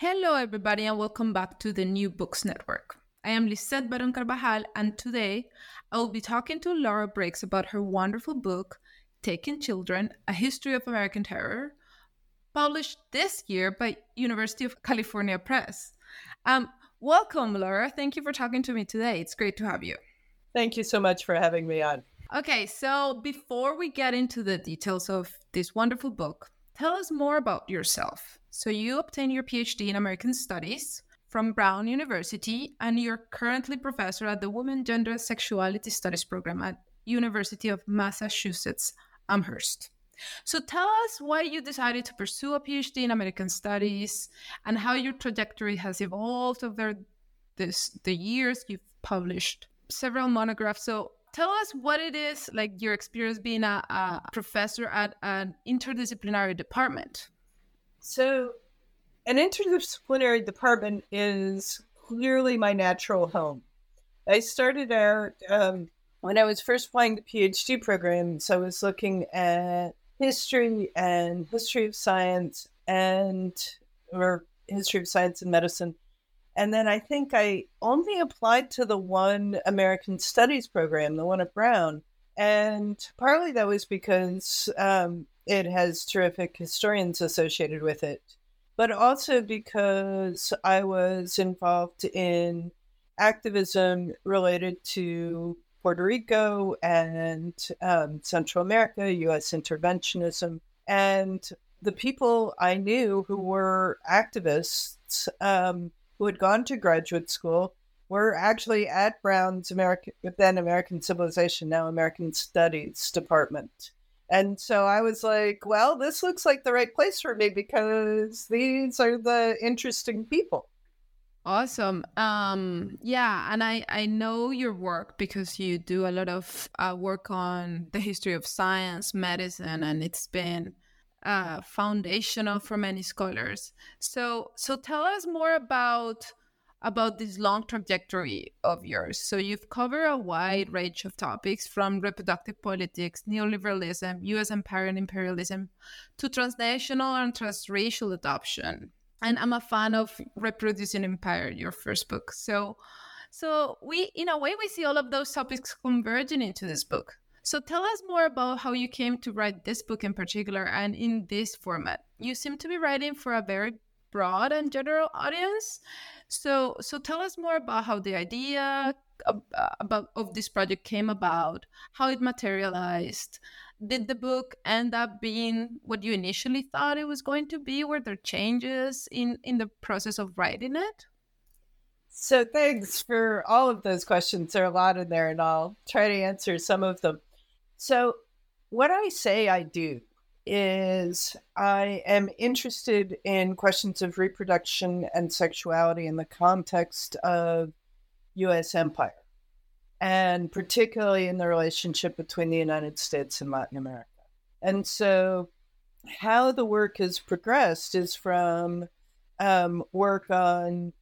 Hello, everybody, and welcome back to the New Books Network. I am Lisette Baron Carvajal, and today I will be talking to Laura Briggs about her wonderful book, Taking Children A History of American Terror, published this year by University of California Press. Um, welcome, Laura. Thank you for talking to me today. It's great to have you. Thank you so much for having me on. Okay, so before we get into the details of this wonderful book, tell us more about yourself. So, you obtained your PhD in American Studies from Brown University, and you're currently professor at the Women, Gender, Sexuality Studies program at University of Massachusetts Amherst. So, tell us why you decided to pursue a PhD in American Studies and how your trajectory has evolved over this the years. You've published several monographs. So, tell us what it is like your experience being a, a professor at an interdisciplinary department. So, an interdisciplinary department is clearly my natural home. I started out um, when I was first applying to PhD programs, I was looking at history and history of science and or history of science and medicine. And then I think I only applied to the one American Studies program, the one at Brown. And partly that was because um, it has terrific historians associated with it, but also because I was involved in activism related to Puerto Rico and um, Central America, US interventionism. And the people I knew who were activists um, who had gone to graduate school were actually at Brown's American, then American Civilization, now American Studies department. And so I was like, well, this looks like the right place for me because these are the interesting people. Awesome. Um, yeah, and I I know your work because you do a lot of uh, work on the history of science, medicine, and it's been uh, foundational for many scholars. So so tell us more about about this long trajectory of yours. So you've covered a wide range of topics from reproductive politics, neoliberalism, US empire and imperialism, to transnational and transracial adoption. And I'm a fan of Reproducing Empire, your first book. So so we in a way we see all of those topics converging into this book. So tell us more about how you came to write this book in particular and in this format. You seem to be writing for a very broad and general audience. So, so tell us more about how the idea of, uh, about of this project came about, how it materialized. Did the book end up being what you initially thought it was going to be? Were there changes in in the process of writing it? So thanks for all of those questions. There are a lot in there, and I'll try to answer some of them. So, what I say I do is I am interested in questions of reproduction and sexuality in the context of US empire, and particularly in the relationship between the United States and Latin America. And so, how the work has progressed is from um, work on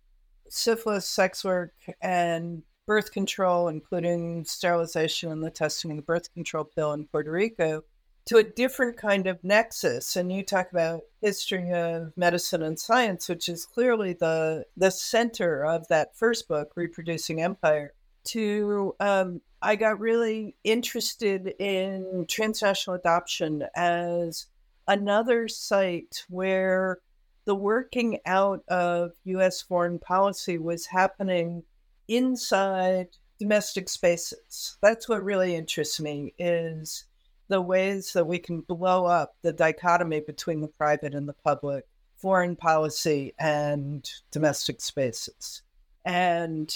syphilis, sex work, and birth control, including sterilization and the testing of the birth control pill in Puerto Rico, to a different kind of nexus. And you talk about history of medicine and science, which is clearly the the center of that first book, Reproducing Empire, to um, I got really interested in transnational adoption as another site where the working out of U.S. foreign policy was happening inside domestic spaces. That's what really interests me is the ways that we can blow up the dichotomy between the private and the public, foreign policy and domestic spaces. And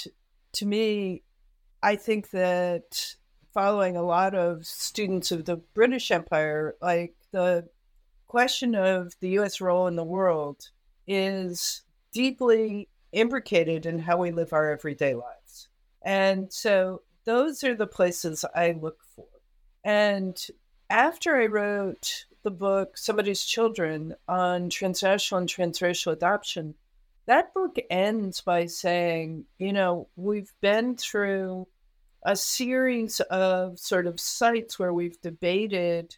to me, I think that following a lot of students of the British Empire, like the question of the US role in the world is deeply imbricated in how we live our everyday lives. And so those are the places I look for. And after I wrote the book, Somebody's Children, on transnational and transracial adoption, that book ends by saying, you know, we've been through a series of sort of sites where we've debated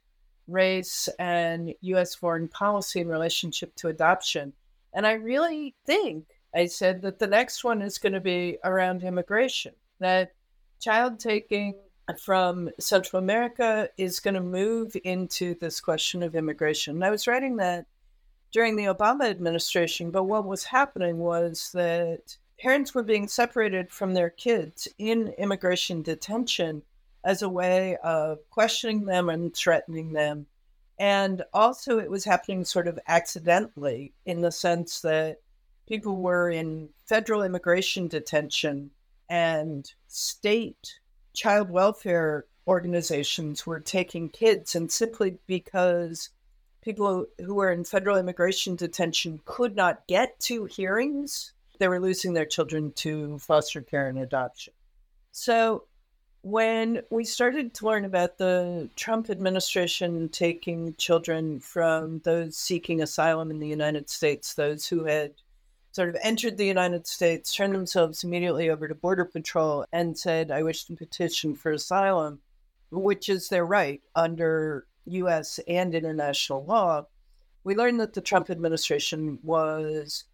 race and US foreign policy in relationship to adoption. And I really think I said that the next one is going to be around immigration, that child taking from Central America is going to move into this question of immigration. And I was writing that during the Obama administration, but what was happening was that parents were being separated from their kids in immigration detention as a way of questioning them and threatening them. And also, it was happening sort of accidentally in the sense that people were in federal immigration detention and state child welfare organizations were taking kids, and simply because people who were in federal immigration detention could not get to hearings, they were losing their children to foster care and adoption. So when we started to learn about the Trump administration taking children from those seeking asylum in the United States, those who had sort of entered the United States, turned themselves immediately over to Border Patrol and said, I wish to petition for asylum, which is their right under US and international law, we learned that the Trump administration was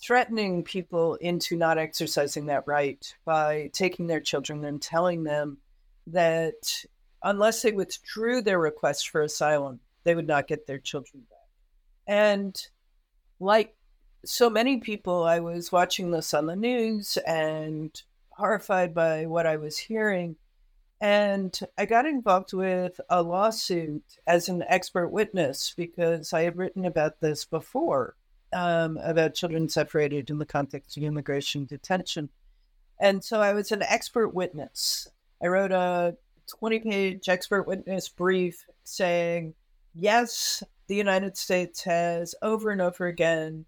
threatening people into not exercising that right by taking their children and telling them that unless they withdrew their request for asylum, they would not get their children back. And like so many people, I was watching this on the news and horrified by what I was hearing. And I got involved with a lawsuit as an expert witness because I had written about this before um, about children separated in the context of immigration detention. And so I was an expert witness. I wrote a 20 page expert witness brief saying, yes, the United States has over and over again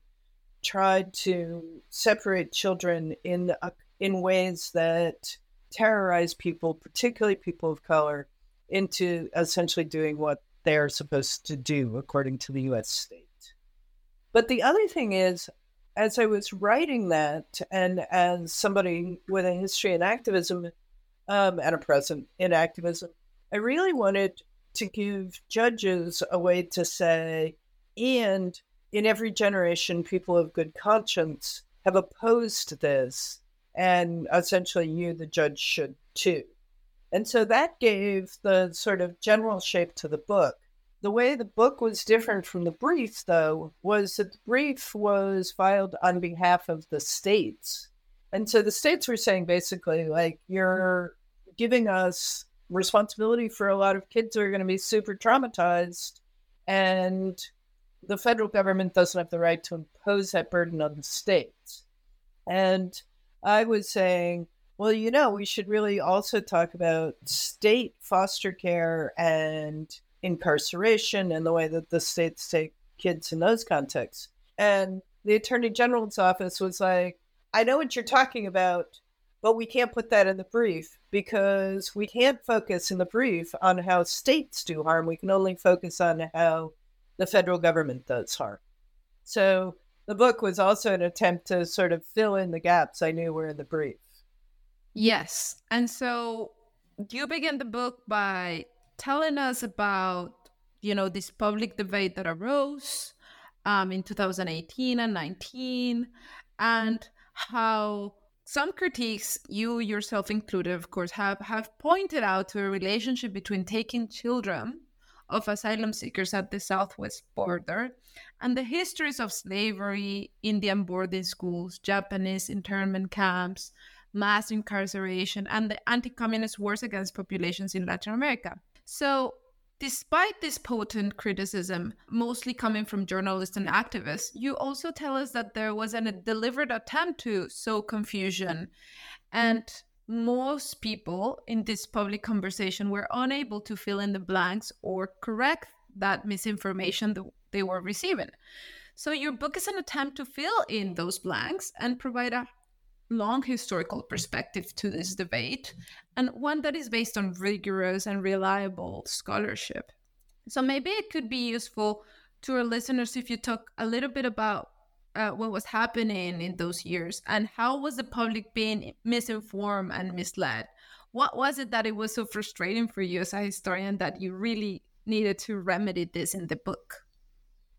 tried to separate children in uh, in ways that terrorize people, particularly people of color, into essentially doing what they are supposed to do according to the U.S. state. But the other thing is, as I was writing that, and as somebody with a history in activism um, and a present in activism, I really wanted to give judges a way to say, and in every generation, people of good conscience have opposed this, and essentially you, the judge, should too. And so that gave the sort of general shape to the book. The way the book was different from the brief, though, was that the brief was filed on behalf of the states. And so the states were saying basically, like, you're giving us responsibility for a lot of kids who are going to be super traumatized. And the federal government doesn't have the right to impose that burden on the states. And I was saying, well, you know, we should really also talk about state foster care and incarceration and the way that the states take kids in those contexts. And the attorney general's office was like, I know what you're talking about, but we can't put that in the brief because we can't focus in the brief on how states do harm. We can only focus on how the federal government does harm. So the book was also an attempt to sort of fill in the gaps I knew were in the brief. Yes. And so you begin the book by telling us about, you know, this public debate that arose um, in 2018 and 19 and how some critiques, you yourself included, of course, have, have pointed out to a relationship between taking children of asylum seekers at the southwest border and the histories of slavery, Indian boarding schools, Japanese internment camps, mass incarceration, and the anti communist wars against populations in Latin America. So, despite this potent criticism, mostly coming from journalists and activists, you also tell us that there was a deliberate attempt to sow confusion. And mm-hmm. Most people in this public conversation were unable to fill in the blanks or correct that misinformation that they were receiving. So, your book is an attempt to fill in those blanks and provide a long historical perspective to this debate and one that is based on rigorous and reliable scholarship. So maybe it could be useful to our listeners if you talk a little bit about uh, what was happening in those years and how was the public being misinformed and misled. What was it that it was so frustrating for you as a historian that you really needed to remedy this in the book?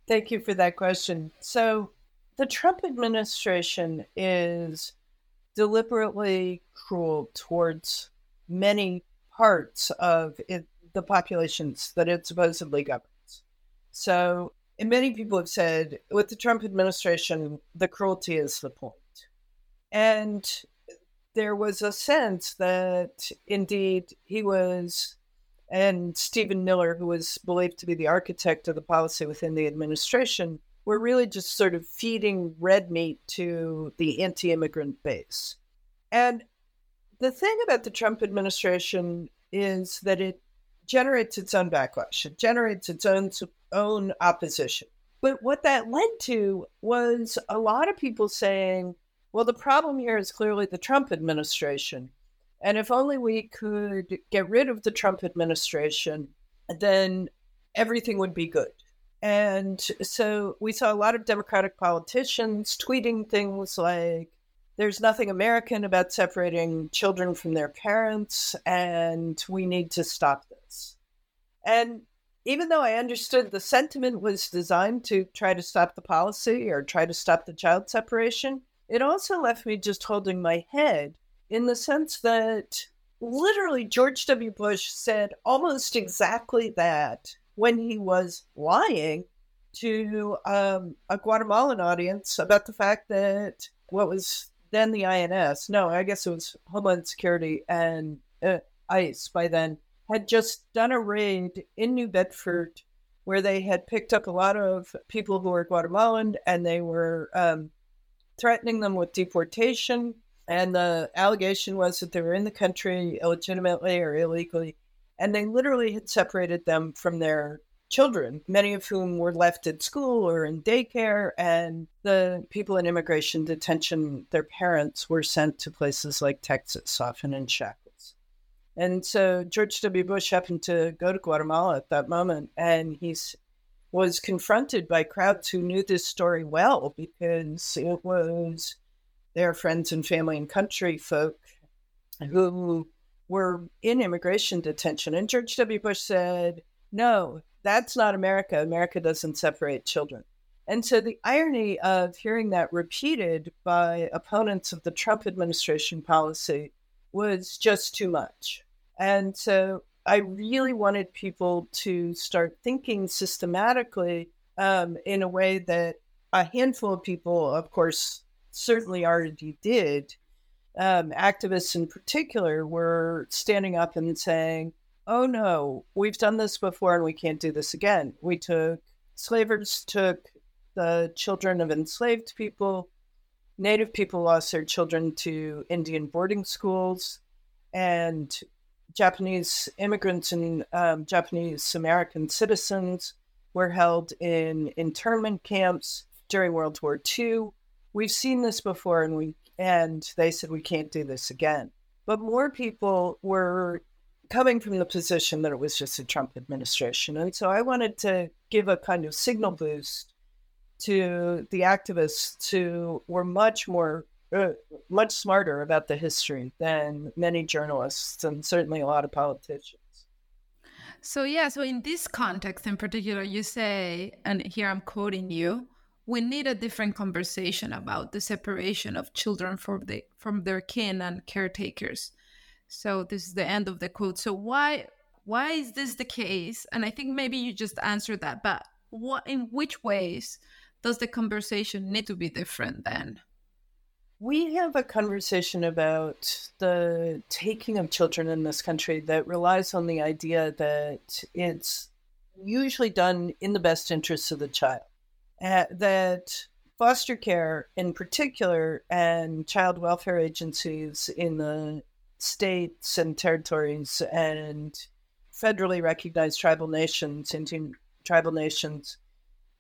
Thank you for that question. So, the Trump administration is deliberately cruel towards many parts of it, the populations that it supposedly governs. So, and many people have said with the Trump administration, the cruelty is the point. And there was a sense that indeed he was, and Stephen Miller, who was believed to be the architect of the policy within the administration, were really just sort of feeding red meat to the anti immigrant base. And the thing about the Trump administration is that it generates its own backlash, it generates its own, own opposition. But what that led to was a lot of people saying, well, the problem here is clearly the Trump administration. And if only we could get rid of the Trump administration, then everything would be good. And so we saw a lot of Democratic politicians tweeting things like, there's nothing American about separating children from their parents, and we need to stop. And even though I understood the sentiment was designed to try to stop the policy or try to stop the child separation, it also left me just holding my head in the sense that literally George W. Bush said almost exactly that when he was lying to um, a Guatemalan audience about the fact that what was then the INS, no, I guess it was Homeland Security and uh, ICE by then, had just done a raid in New Bedford where they had picked up a lot of people who were Guatemalan and they were um, threatening them with deportation. And the allegation was that they were in the country illegitimately or illegally. And they literally had separated them from their children, many of whom were left at school or in daycare, and the people in immigration detention, their parents were sent to places like Texas, often in shackles. And so George W. Bush happened to go to Guatemala at that moment, and he was confronted by crowds who knew this story well because it was their friends and family and country folk who were in immigration detention. And George W. Bush said, no, that's not America. America doesn't separate children. And so the irony of hearing that repeated by opponents of the Trump administration policy was just too much. And so I really wanted people to start thinking systematically um, in a way that a handful of people, of course, certainly already did. Um, activists in particular were standing up and saying, oh no, we've done this before and we can't do this again. We took, slavers took the children of enslaved people. Native people lost their children to Indian boarding schools, and Japanese immigrants and um, Japanese American citizens were held in internment camps during World War II. We've seen this before, and we and they said we can't do this again. But more people were coming from the position that it was just a Trump administration. And so I wanted to give a kind of signal boost to the activists who were much more, uh, much smarter about the history than many journalists and certainly a lot of politicians. So, yeah, so in this context in particular, you say, and here I'm quoting you, we need a different conversation about the separation of children from the from their kin and caretakers. So this is the end of the quote. So why why is this the case? And I think maybe you just answered that, but what in which ways does the conversation need to be different then? We have a conversation about the taking of children in this country that relies on the idea that it's usually done in the best interests of the child. Uh, that foster care in particular and child welfare agencies in the states and territories and federally recognized tribal nations, Indian tribal nations,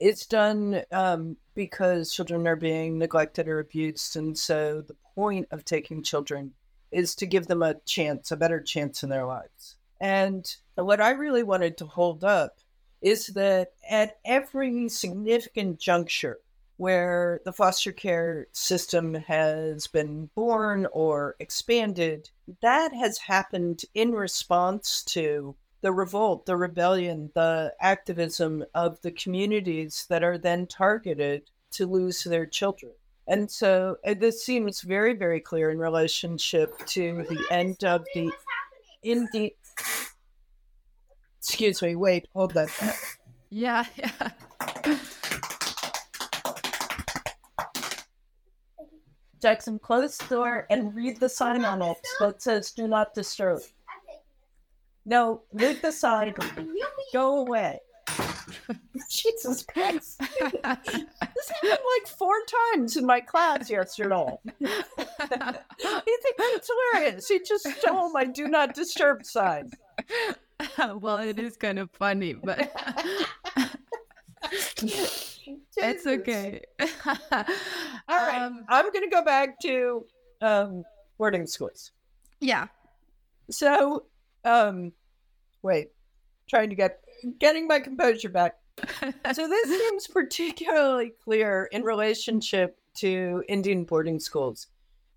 it's done um, because children are being neglected or abused. And so the point of taking children is to give them a chance, a better chance in their lives. And what I really wanted to hold up is that at every significant juncture where the foster care system has been born or expanded, that has happened in response to the revolt, the rebellion, the activism of the communities that are then targeted to lose their children. And so uh, this seems very, very clear in relationship to the end of the in the excuse me, wait, hold that. Yeah, yeah. Jackson, close the door and read the sign on it that says do not disturb. No, leave the sign. Go away. Jesus Christ. this happened like four times in my class yesterday. you think that's hilarious? He just stole my do not disturb sign. well, it is kind of funny, but it's okay. All right. Um, I'm going to go back to um, boarding schools. Yeah. So um, wait, trying to get getting my composure back. so this seems particularly clear in relationship to Indian boarding schools,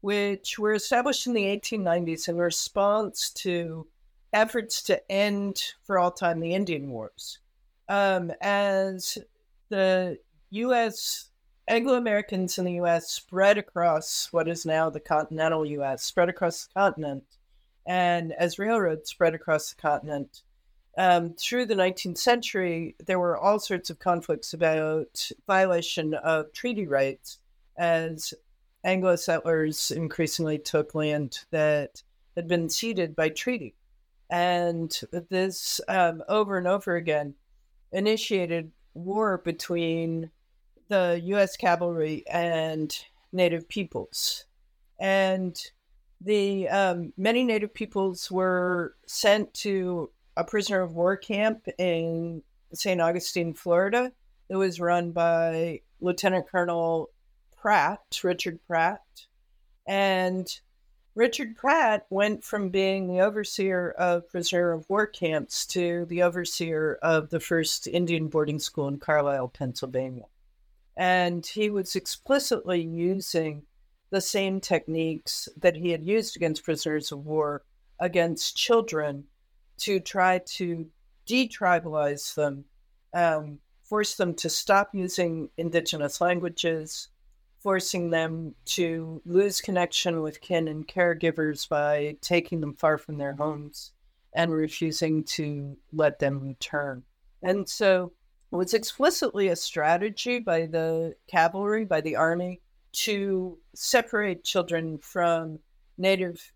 which were established in the 1890s in response to efforts to end for all time the Indian Wars. Um, as the U.S. Anglo Americans in the U.S. spread across what is now the continental U.S., spread across the continent, and as railroads spread across the continent, um, through the 19th century, there were all sorts of conflicts about violation of treaty rights as Anglo settlers increasingly took land that had been ceded by treaty. And this, um, over and over again, initiated war between the U.S. cavalry and Native peoples. And the um, many Native peoples were sent to a prisoner of war camp in St. Augustine, Florida. It was run by Lieutenant Colonel Pratt, Richard Pratt. And Richard Pratt went from being the overseer of prisoner of war camps to the overseer of the first Indian boarding school in Carlisle, Pennsylvania. And he was explicitly using the same techniques that he had used against prisoners of war against children to try to detribalize them, um, force them to stop using indigenous languages, forcing them to lose connection with kin and caregivers by taking them far from their homes and refusing to let them return. And so it was explicitly a strategy by the cavalry, by the army, to separate children from native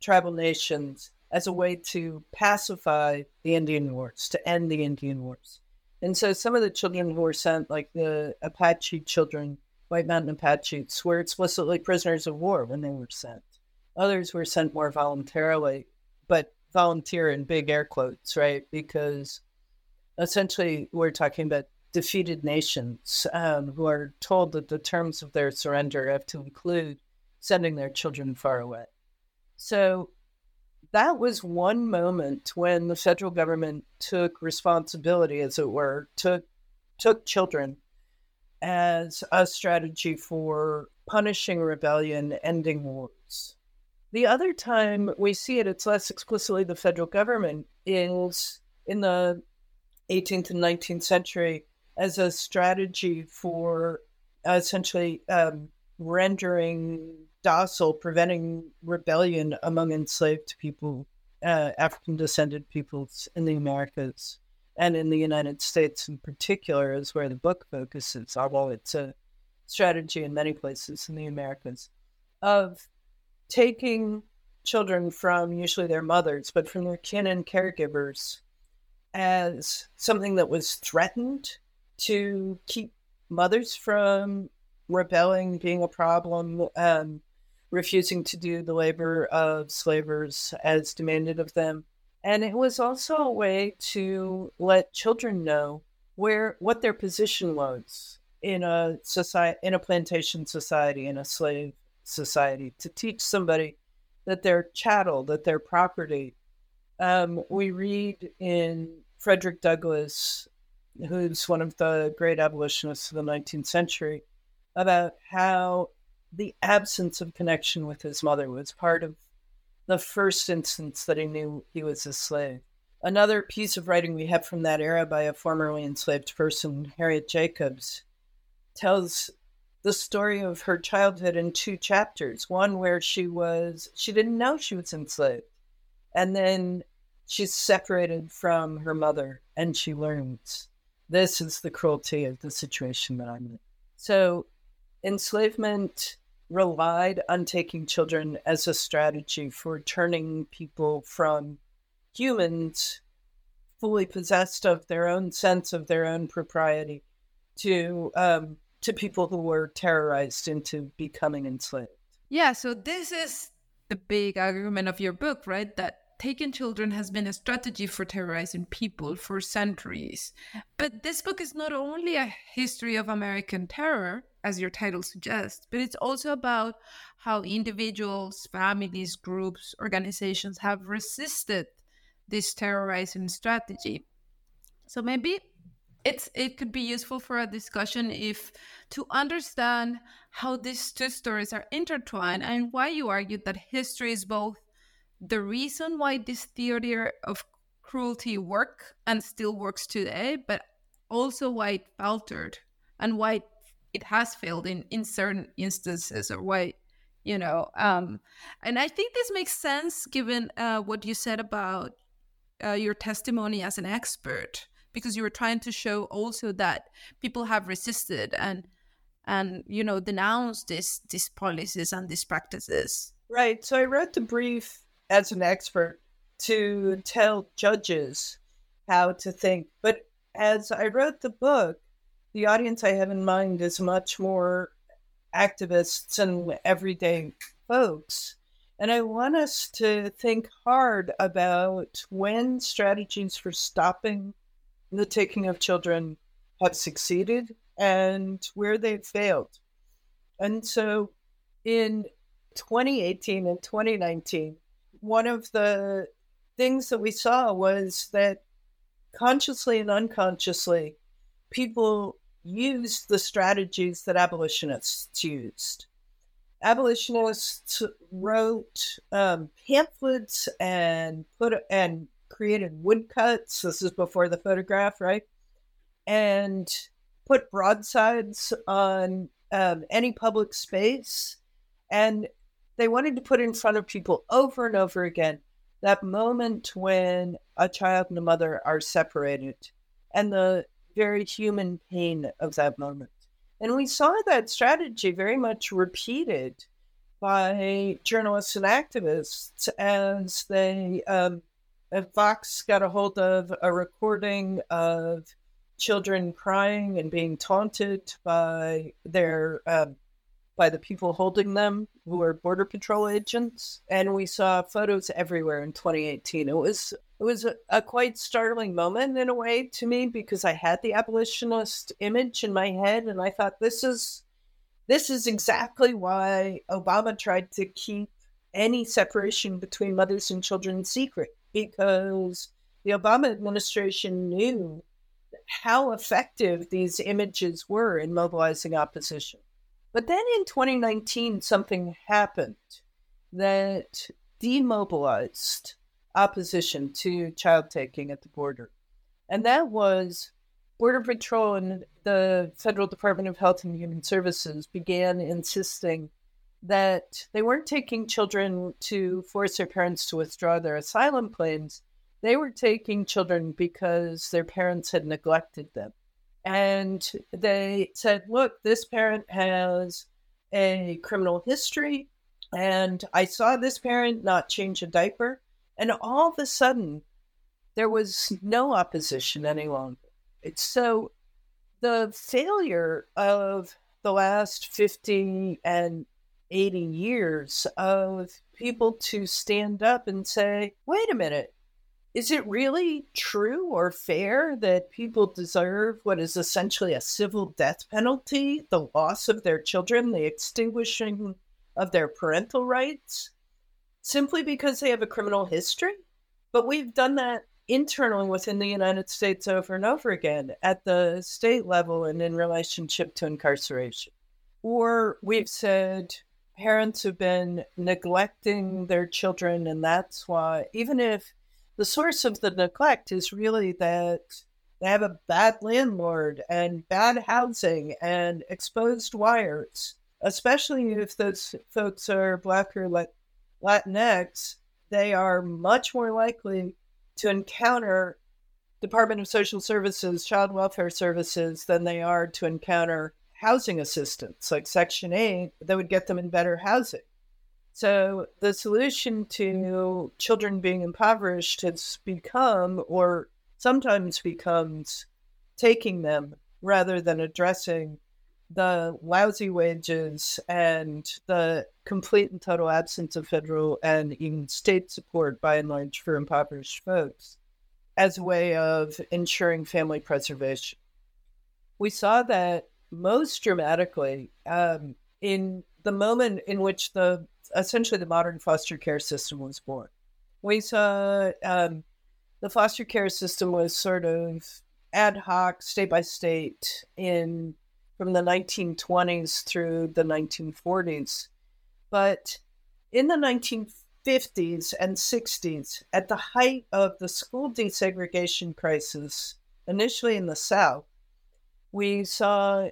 tribal nations as a way to pacify the Indian Wars, to end the Indian Wars. And so some of the children who were sent, like the Apache children, White Mountain Apaches, were explicitly prisoners of war when they were sent. Others were sent more voluntarily, but volunteer in big air quotes, right? Because essentially we're talking about defeated nations um, who are told that the terms of their surrender have to include sending their children far away. So that was one moment when the federal government took responsibility, as it were, took took children as a strategy for punishing rebellion, ending wars. The other time we see it, it's less explicitly the federal government, is in the 18th and 19th century as a strategy for essentially um, rendering docile, preventing rebellion among enslaved people, uh, African descended peoples in the Americas and in the United States in particular, is where the book focuses, although it's a strategy in many places in the Americas, of taking children from usually their mothers, but from their kin and caregivers as something that was threatened to keep mothers from rebelling, being a problem, um, refusing to do the labor of slavers as demanded of them. And it was also a way to let children know where what their position was in a society in a plantation society, in a slave society, to teach somebody that they're chattel, that they're property. Um, we read in Frederick Douglass, who's one of the great abolitionists of the 19th century, about how the absence of connection with his mother was part of the first instance that he knew he was a slave. Another piece of writing we have from that era by a formerly enslaved person, Harriet Jacobs, tells the story of her childhood in two chapters. One where she was, she didn't know she was enslaved. And then she's separated from her mother and she learns this is the cruelty of the situation that I'm in. So enslavement relied on taking children as a strategy for turning people from humans fully possessed of their own sense of their own propriety to um, to people who were terrorized into becoming enslaved. Yeah, so this is the big argument of your book, right? That taking children has been a strategy for terrorizing people for centuries. But this book is not only a history of American terror, as your title suggests, but it's also about how individuals, families, groups, organizations have resisted this terrorizing strategy. So maybe it's it could be useful for a discussion if to understand how these two stories are intertwined and why you argued that history is both the reason why this theory of cruelty work and still works today but also why it faltered and why it has failed in in certain instances or why you know um and i think this makes sense given uh, what you said about uh, your testimony as an expert because you were trying to show also that people have resisted and and you know denounced this these policies and these practices. Right. So i wrote the brief as an expert to tell judges how to think but as i wrote the book the audience i have in mind is much more activists and everyday folks and I want us to think hard about when strategies for stopping the taking of children have succeeded and where they've failed. And so in 2018 and 2019, one of the things that we saw was that consciously and unconsciously, people used the strategies that abolitionists used. Abolitionists wrote um, pamphlets and put and created woodcuts. This is before the photograph, right? And put broadsides on um, any public space. And they wanted to put in front of people over and over again that moment when a child and a mother are separated and the very human pain of that moment. And we saw that strategy very much repeated by journalists and activists as they um, Vox got a hold of a recording of children crying and being taunted by their um, by the people holding them who are border patrol agents and we saw photos everywhere in 2018 it was it was a, a, quite startling moment in a way to me because i had the abolitionist image in my head and i thought this is this is exactly why obama tried to keep any separation between mothers and children secret because the Obama administration knew how effective these images were in mobilizing opposition. But then in 2019, something happened that demobilized opposition to child taking at the border. And that was Border Patrol and the Federal Department of Health and Human Services began insisting that they weren't taking children to force their parents to withdraw their asylum claims. They were taking children because their parents had neglected them. And they said, look, this parent has a criminal history. And I saw this parent not change a diaper. And all of a sudden, there was no opposition any longer. It's so the failure of the last 50 and 80 years of people to stand up and say, wait a minute, is it really true or fair that people deserve what is essentially a civil death penalty, the loss of their children, the extinguishing of their parental rights, simply because they have a criminal history? But we've done that internally within the United States over and over again at the state level and in relationship to incarceration. Or we've said parents have been neglecting their children, and that's why, even if the source of the neglect is really that they have a bad landlord and bad housing and exposed wires, especially if those folks are Black or Latinx, they are much more likely to encounter Department of Social Services, Child Welfare Services than they are to encounter housing assistance like Section 8 that would get them in better housing. So the solution to children being impoverished has become, or sometimes becomes, taking them rather than addressing the lousy wages and the complete and total absence of federal and even state support by and large for impoverished folks as a way of ensuring family preservation. We saw that most dramatically um, in the moment in which the essentially the modern foster care system was born. We saw um, the foster care system was sort of ad hoc, state by state, in from the 1920s through the 1940s. But in the 1950s and 60s, at the height of the school desegregation crisis, initially in the South, we saw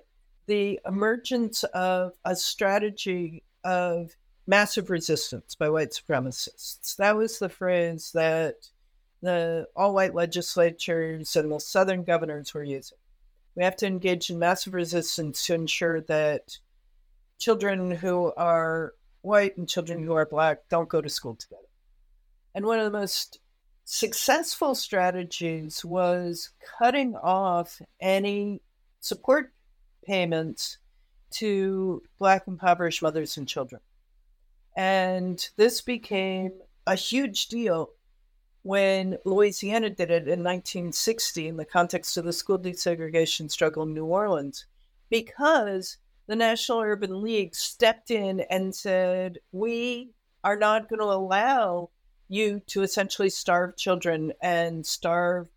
the emergence of a strategy of massive resistance by white supremacists. That was the phrase that the all white legislatures and the Southern governors were using. We have to engage in massive resistance to ensure that children who are white and children who are black don't go to school together. And one of the most successful strategies was cutting off any support payments to black impoverished mothers and children. And this became a huge deal when Louisiana did it in 1960 in the context of the school desegregation struggle in New Orleans, because the National Urban League stepped in and said, We are not going to allow you to essentially starve children and starve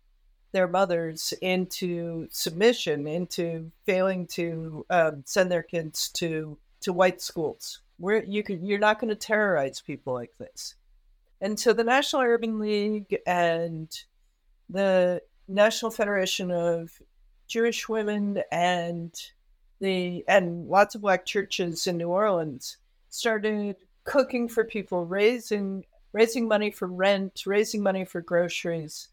their mothers into submission, into failing to um, send their kids to, to white schools. You you're not going to terrorize people like this. And so the National Urban League and the National Federation of Jewish Women and the and lots of black churches in New Orleans started cooking for people, raising raising money for rent, raising money for groceries,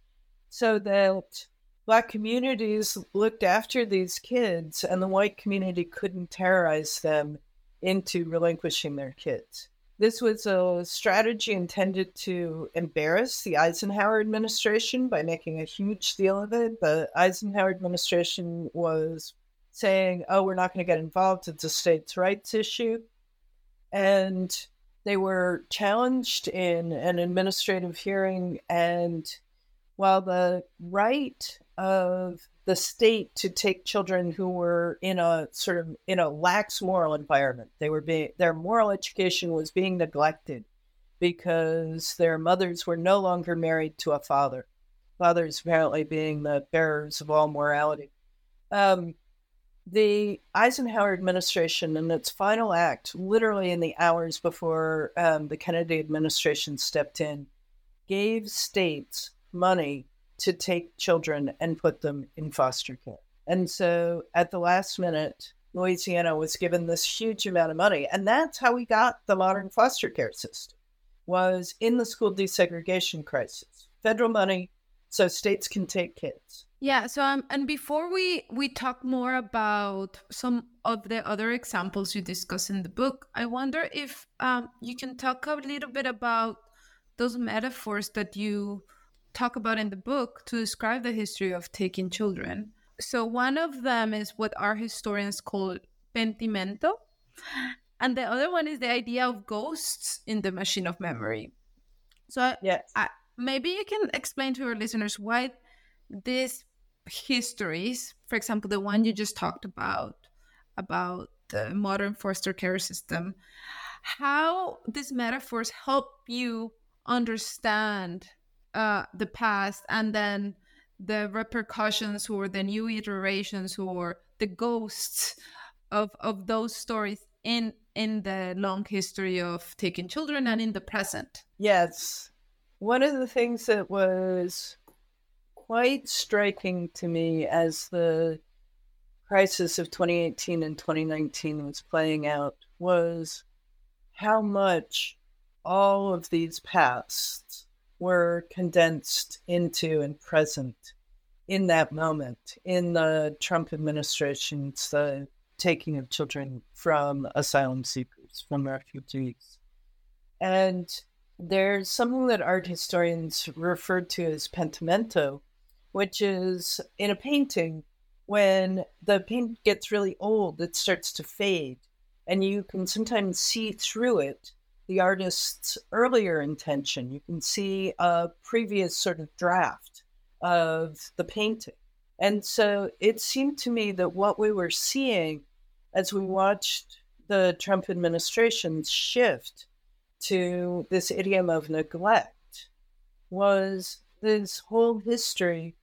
so that black communities looked after these kids and the white community couldn't terrorize them into relinquishing their kids. This was a strategy intended to embarrass the Eisenhower administration by making a huge deal of it. The Eisenhower administration was saying, oh, we're not going to get involved. It's a states' rights issue. And they were challenged in an administrative hearing. And while the right of the state to take children who were in a sort of in a lax moral environment. They were being their moral education was being neglected because their mothers were no longer married to a father. Fathers apparently being the bearers of all morality. Um, the Eisenhower administration, in its final act, literally in the hours before um, the Kennedy administration stepped in, gave states money to take children and put them in foster care. And so at the last minute, Louisiana was given this huge amount of money. And that's how we got the modern foster care system was in the school desegregation crisis. Federal money so states can take kids. Yeah, so um, and before we we talk more about some of the other examples you discuss in the book, I wonder if um, you can talk a little bit about those metaphors that you talk about in the book to describe the history of taking children. So one of them is what our historians call pentimento, and the other one is the idea of ghosts in the machine of memory. So yes. I, maybe you can explain to our listeners why these histories, for example, the one you just talked about, about the modern foster care system, how these metaphors help you understand uh, the past and then the repercussions or the new iterations or the ghosts of of those stories in in the long history of taking children and in the present. Yes. One of the things that was quite striking to me as the crisis of 2018 and 2019 was playing out was how much all of these pasts were condensed into and present in that moment in the Trump administration's the taking of children from asylum seekers, from refugees. And there's something that art historians refer to as pentimento, which is in a painting when the paint gets really old, it starts to fade, and you can sometimes see through it the artist's earlier intention. You can see a previous sort of draft of the painting. And so it seemed to me that what we were seeing as we watched the Trump administration's shift to this idiom of neglect was this whole history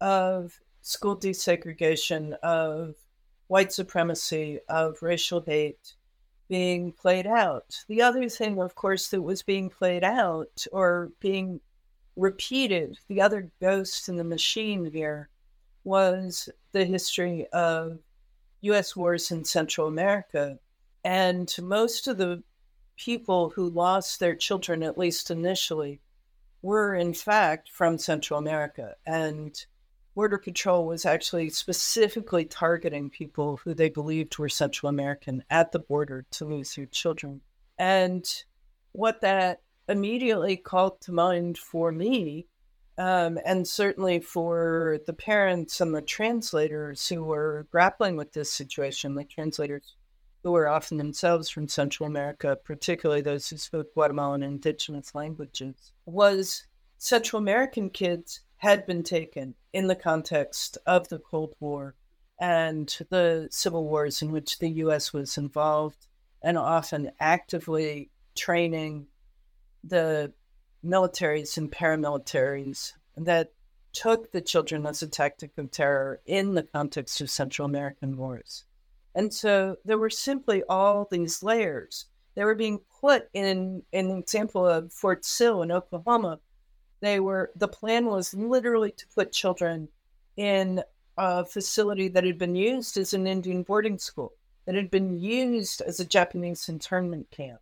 of school desegregation, of white supremacy, of racial hate, being played out. The other thing, of course, that was being played out or being repeated, the other ghost in the machine here, was the history of US wars in Central America. And most of the people who lost their children, at least initially, were in fact from Central America. And Border Patrol was actually specifically targeting people who they believed were Central American at the border to lose their children. And what that immediately called to mind for me, um, and certainly for the parents and the translators who were grappling with this situation, the translators who were often themselves from Central America, particularly those who spoke Guatemalan indigenous languages, was Central American kids had been taken in the context of the Cold War and the civil wars in which the U.S. was involved and often actively training the militaries and paramilitaries that took the children as a tactic of terror in the context of Central American wars. And so there were simply all these layers. They were being put in, in an example of Fort Sill in Oklahoma they were the plan was literally to put children in a facility that had been used as an Indian boarding school, that had been used as a Japanese internment camp.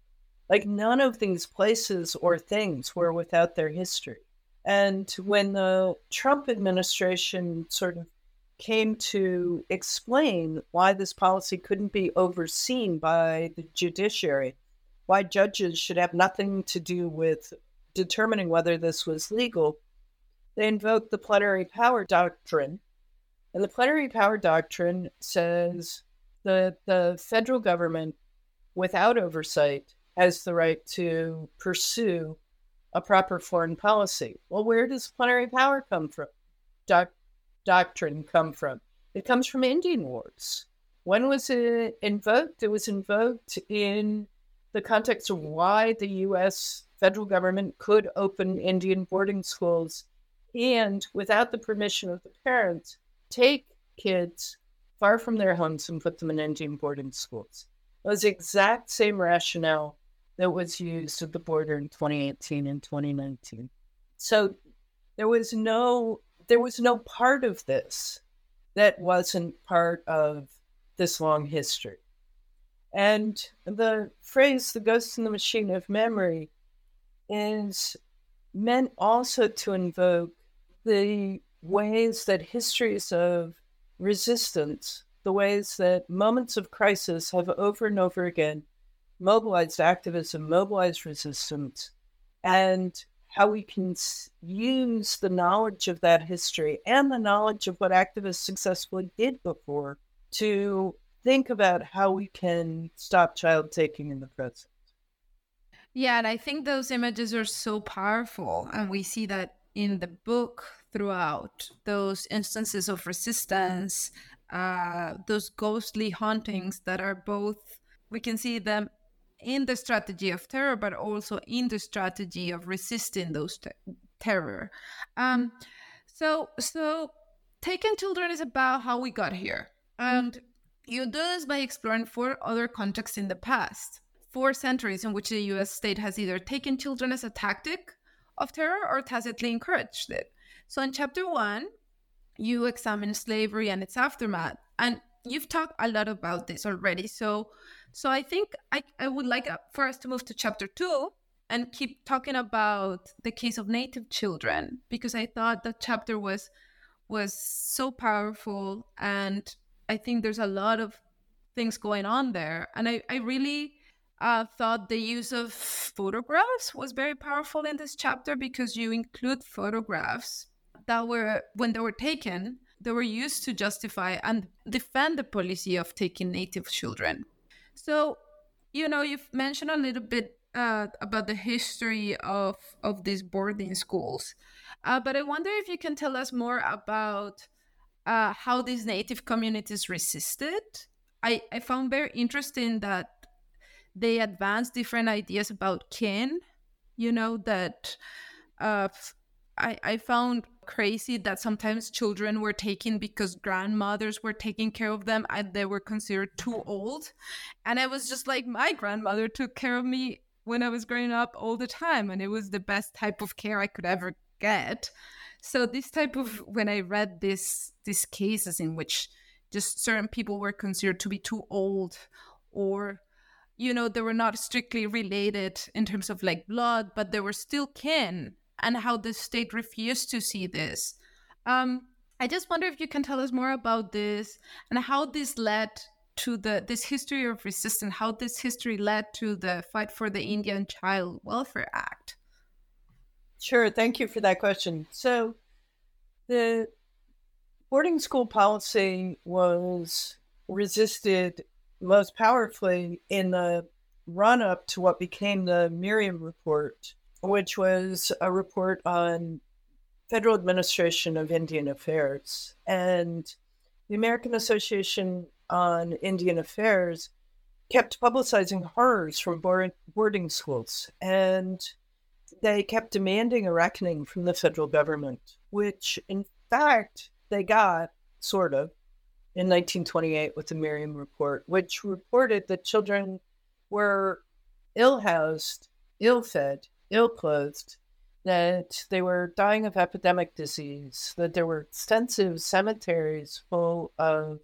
Like none of these places or things were without their history. And when the Trump administration sort of came to explain why this policy couldn't be overseen by the judiciary, why judges should have nothing to do with determining whether this was legal, they invoked the plenary power doctrine. And the plenary power doctrine says that the federal government, without oversight, has the right to pursue a proper foreign policy. Well, where does plenary power come from? Doc- doctrine come from? It comes from Indian wars. When was it invoked? It was invoked in the context of why the U.S federal government could open Indian boarding schools and, without the permission of the parents, take kids far from their homes and put them in Indian boarding schools. It was the exact same rationale that was used at the border in 2018 and 2019. So there was no there was no part of this that wasn't part of this long history. And the phrase, the ghost in the machine of memory, is meant also to invoke the ways that histories of resistance, the ways that moments of crisis have over and over again mobilized activism, mobilized resistance, and how we can use the knowledge of that history and the knowledge of what activists successfully did before to think about how we can stop child taking in the present. Yeah, and I think those images are so powerful. And we see that in the book throughout those instances of resistance, uh, those ghostly hauntings that are both, we can see them in the strategy of terror, but also in the strategy of resisting those te- terror. Um, so, so taking children is about how we got here, and you do this by exploring four other contexts in the past, four centuries in which the U.S. state has either taken children as a tactic of terror or tacitly encouraged it. So, in chapter one, you examine slavery and its aftermath, and you've talked a lot about this already. So so I think I, I would like uh, for us to move to chapter two and keep talking about the case of native children because I thought that chapter was was so powerful and I think there's a lot of things going on there. And I, I really uh, thought the use of photographs was very powerful in this chapter because you include photographs that were when they were taken they were used to justify and defend the policy of taking native children so, you know, you've mentioned a little bit uh, about the history of of these boarding schools, uh, but I wonder if you can tell us more about uh, how these native communities resisted. I, I found very interesting that they advanced different ideas about kin. You know that uh, I, I found crazy that sometimes children were taken because grandmothers were taking care of them and they were considered too old. And I was just like, my grandmother took care of me when I was growing up all the time, and it was the best type of care I could ever get. So this type of when I read this these cases in which just certain people were considered to be too old or you know they were not strictly related in terms of like blood but they were still kin and how the state refused to see this. Um, I just wonder if you can tell us more about this and how this led to the this history of resistance, how this history led to the fight for the Indian Child Welfare Act. Sure, thank you for that question. So, the boarding school policy was resisted most powerfully in the run up to what became the Meriam Report which was a report on federal administration of Indian affairs. And the American Association on Indian Affairs kept publicizing horrors from boarding schools. And they kept demanding a reckoning from the federal government, which in fact they got, sort of, in 1928 with the Meriam Report, which reported that children were ill housed, ill fed, ill clothed, that they were dying of epidemic disease, that there were extensive cemeteries full of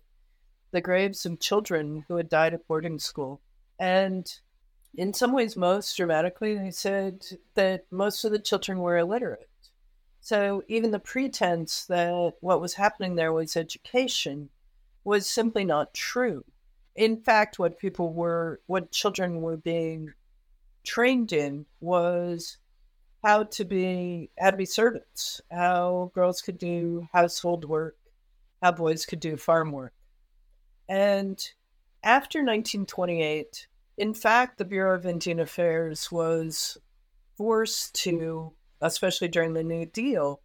the graves of children who had died at boarding school. And in some ways, most dramatically, they said that most of the children were illiterate. So even the pretense that what was happening there was education was simply not true. In fact, what people were, what children were being trained in was how to be how to be servants, how girls could do household work, how boys could do farm work. And after 1928, in fact, the Bureau of Indian Affairs was forced to, especially during the New Deal,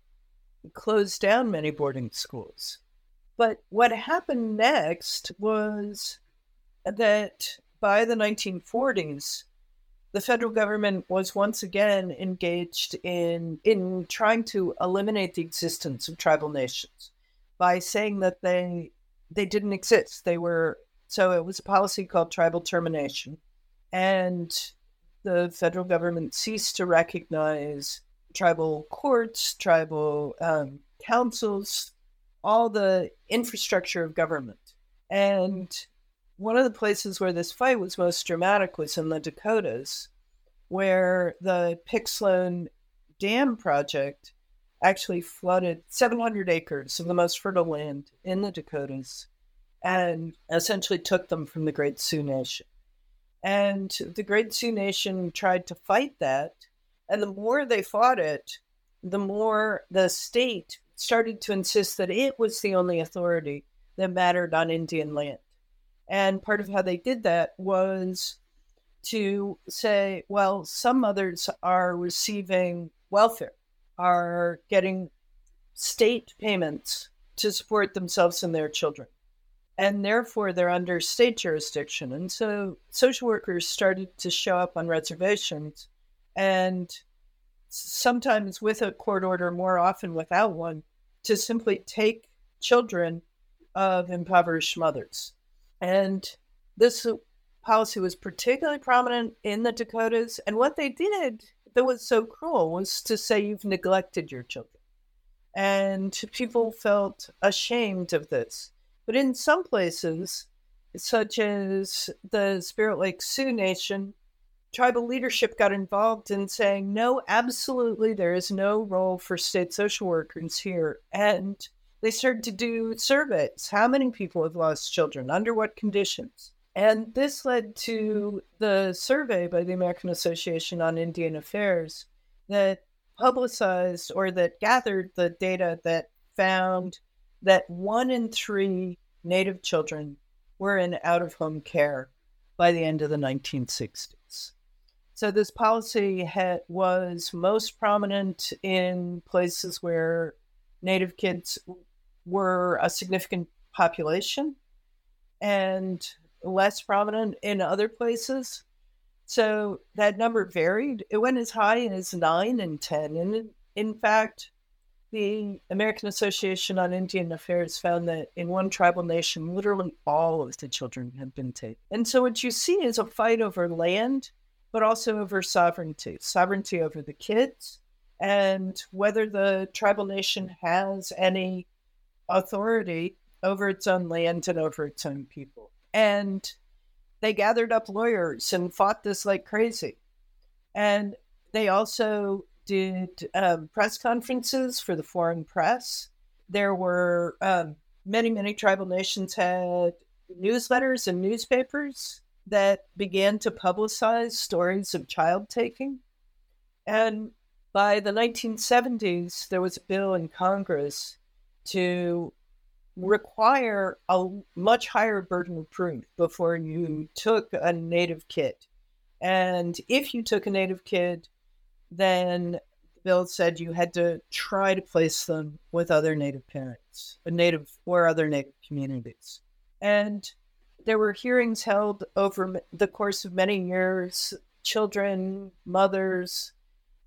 close down many boarding schools. But what happened next was that by the 1940s, the federal government was once again engaged in in trying to eliminate the existence of tribal nations by saying that they they didn't exist. They were so it was a policy called tribal termination, and the federal government ceased to recognize tribal courts, tribal um, councils, all the infrastructure of government. And one of the places where this fight was most dramatic was in the Dakotas, where the Pick-Sloan Dam project actually flooded 700 acres of the most fertile land in the Dakotas and essentially took them from the Great Sioux Nation. And the Great Sioux Nation tried to fight that. And the more they fought it, the more the state started to insist that it was the only authority that mattered on Indian land. And part of how they did that was to say, well, some mothers are receiving welfare, are getting state payments to support themselves and their children. And therefore, they're under state jurisdiction. And so social workers started to show up on reservations and sometimes with a court order, more often without one, to simply take children of impoverished mothers. And this uh, policy was particularly prominent in the Dakotas. And what they did that was so cruel was to say, You've neglected your children. And people felt ashamed of this. But in some places, such as the Spirit Lake Sioux Nation, tribal leadership got involved in saying, no, absolutely, there is no role for state social workers here. And they started to do surveys. How many people have lost children? Under what conditions? And this led to the survey by the American Association on Indian Affairs that publicized or that gathered the data that found that one in three Native children were in out of home care by the end of the 1960s. So this policy had, was most prominent in places where Native kids were a significant population and less prominent in other places. So that number varied. It went as high as nine and 10. And in fact, the American Association on Indian Affairs found that in one tribal nation, literally all of the children had been taken. And so what you see is a fight over land but also over sovereignty sovereignty over the kids and whether the tribal nation has any authority over its own land and over its own people. And they gathered up lawyers and fought this like crazy. And they also did um, press conferences for the foreign press. There were um, many, many tribal nations had newsletters and newspapers that began to publicize stories of child taking. And by the 1970s, there was a bill in Congress to require a much higher burden of proof before you took a native kid. And if you took a native kid, then the bill said you had to try to place them with other native parents, a native or other native communities. And there were hearings held over the course of many years. Children, mothers,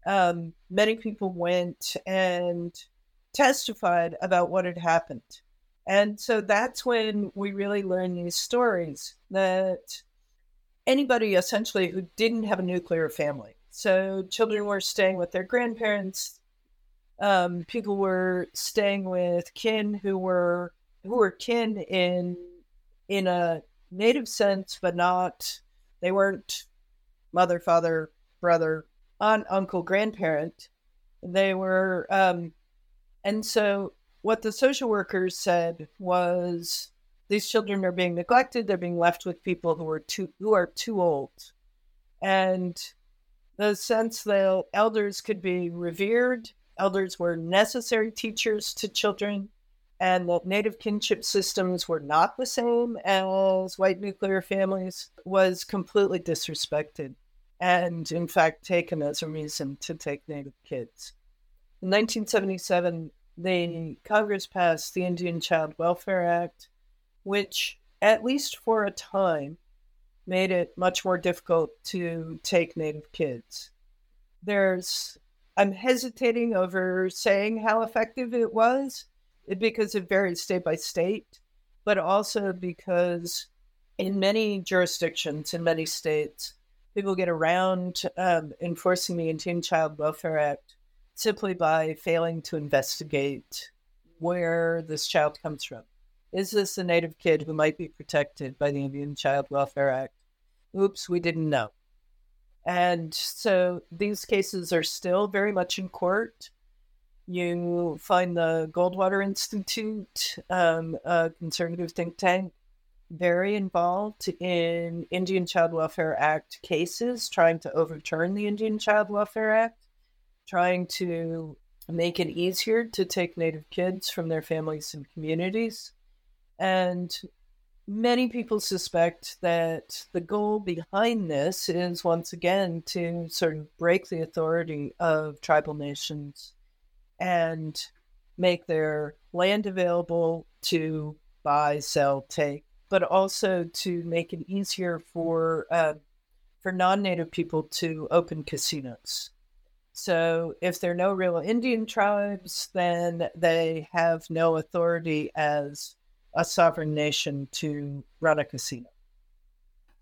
um, many people went and testified about what had happened. And so that's when we really learned these stories that anybody essentially who didn't have a nuclear family, so children were staying with their grandparents, um, people were staying with kin who were who were kin in in a native sense, but not, they weren't mother, father, brother, aunt, uncle, grandparent. They were, um, and so what the social workers said was these children are being neglected. They're being left with people who are too, who are too old. And the sense that elders could be revered, elders were necessary teachers to children, and that native kinship systems were not the same as white nuclear families was completely disrespected and, in fact, taken as a reason to take native kids. In 1977, the Congress passed the Indian Child Welfare Act, which, at least for a time, made it much more difficult to take native kids. There's, I'm hesitating over saying how effective it was because it varies state by state, but also because in many jurisdictions, in many states, people get around um, enforcing the Indian Child Welfare Act simply by failing to investigate where this child comes from. Is this a Native kid who might be protected by the Indian Child Welfare Act? Oops, we didn't know. And so these cases are still very much in court. You find the Goldwater Institute, um, a conservative think tank, very involved in Indian Child Welfare Act cases, trying to overturn the Indian Child Welfare Act, trying to make it easier to take Native kids from their families and communities. And many people suspect that the goal behind this is once again to sort of break the authority of tribal nations and make their land available to buy, sell, take, but also to make it easier for uh, for non-native people to open casinos. So if there are no real Indian tribes, then they have no authority as a sovereign nation to run a casino.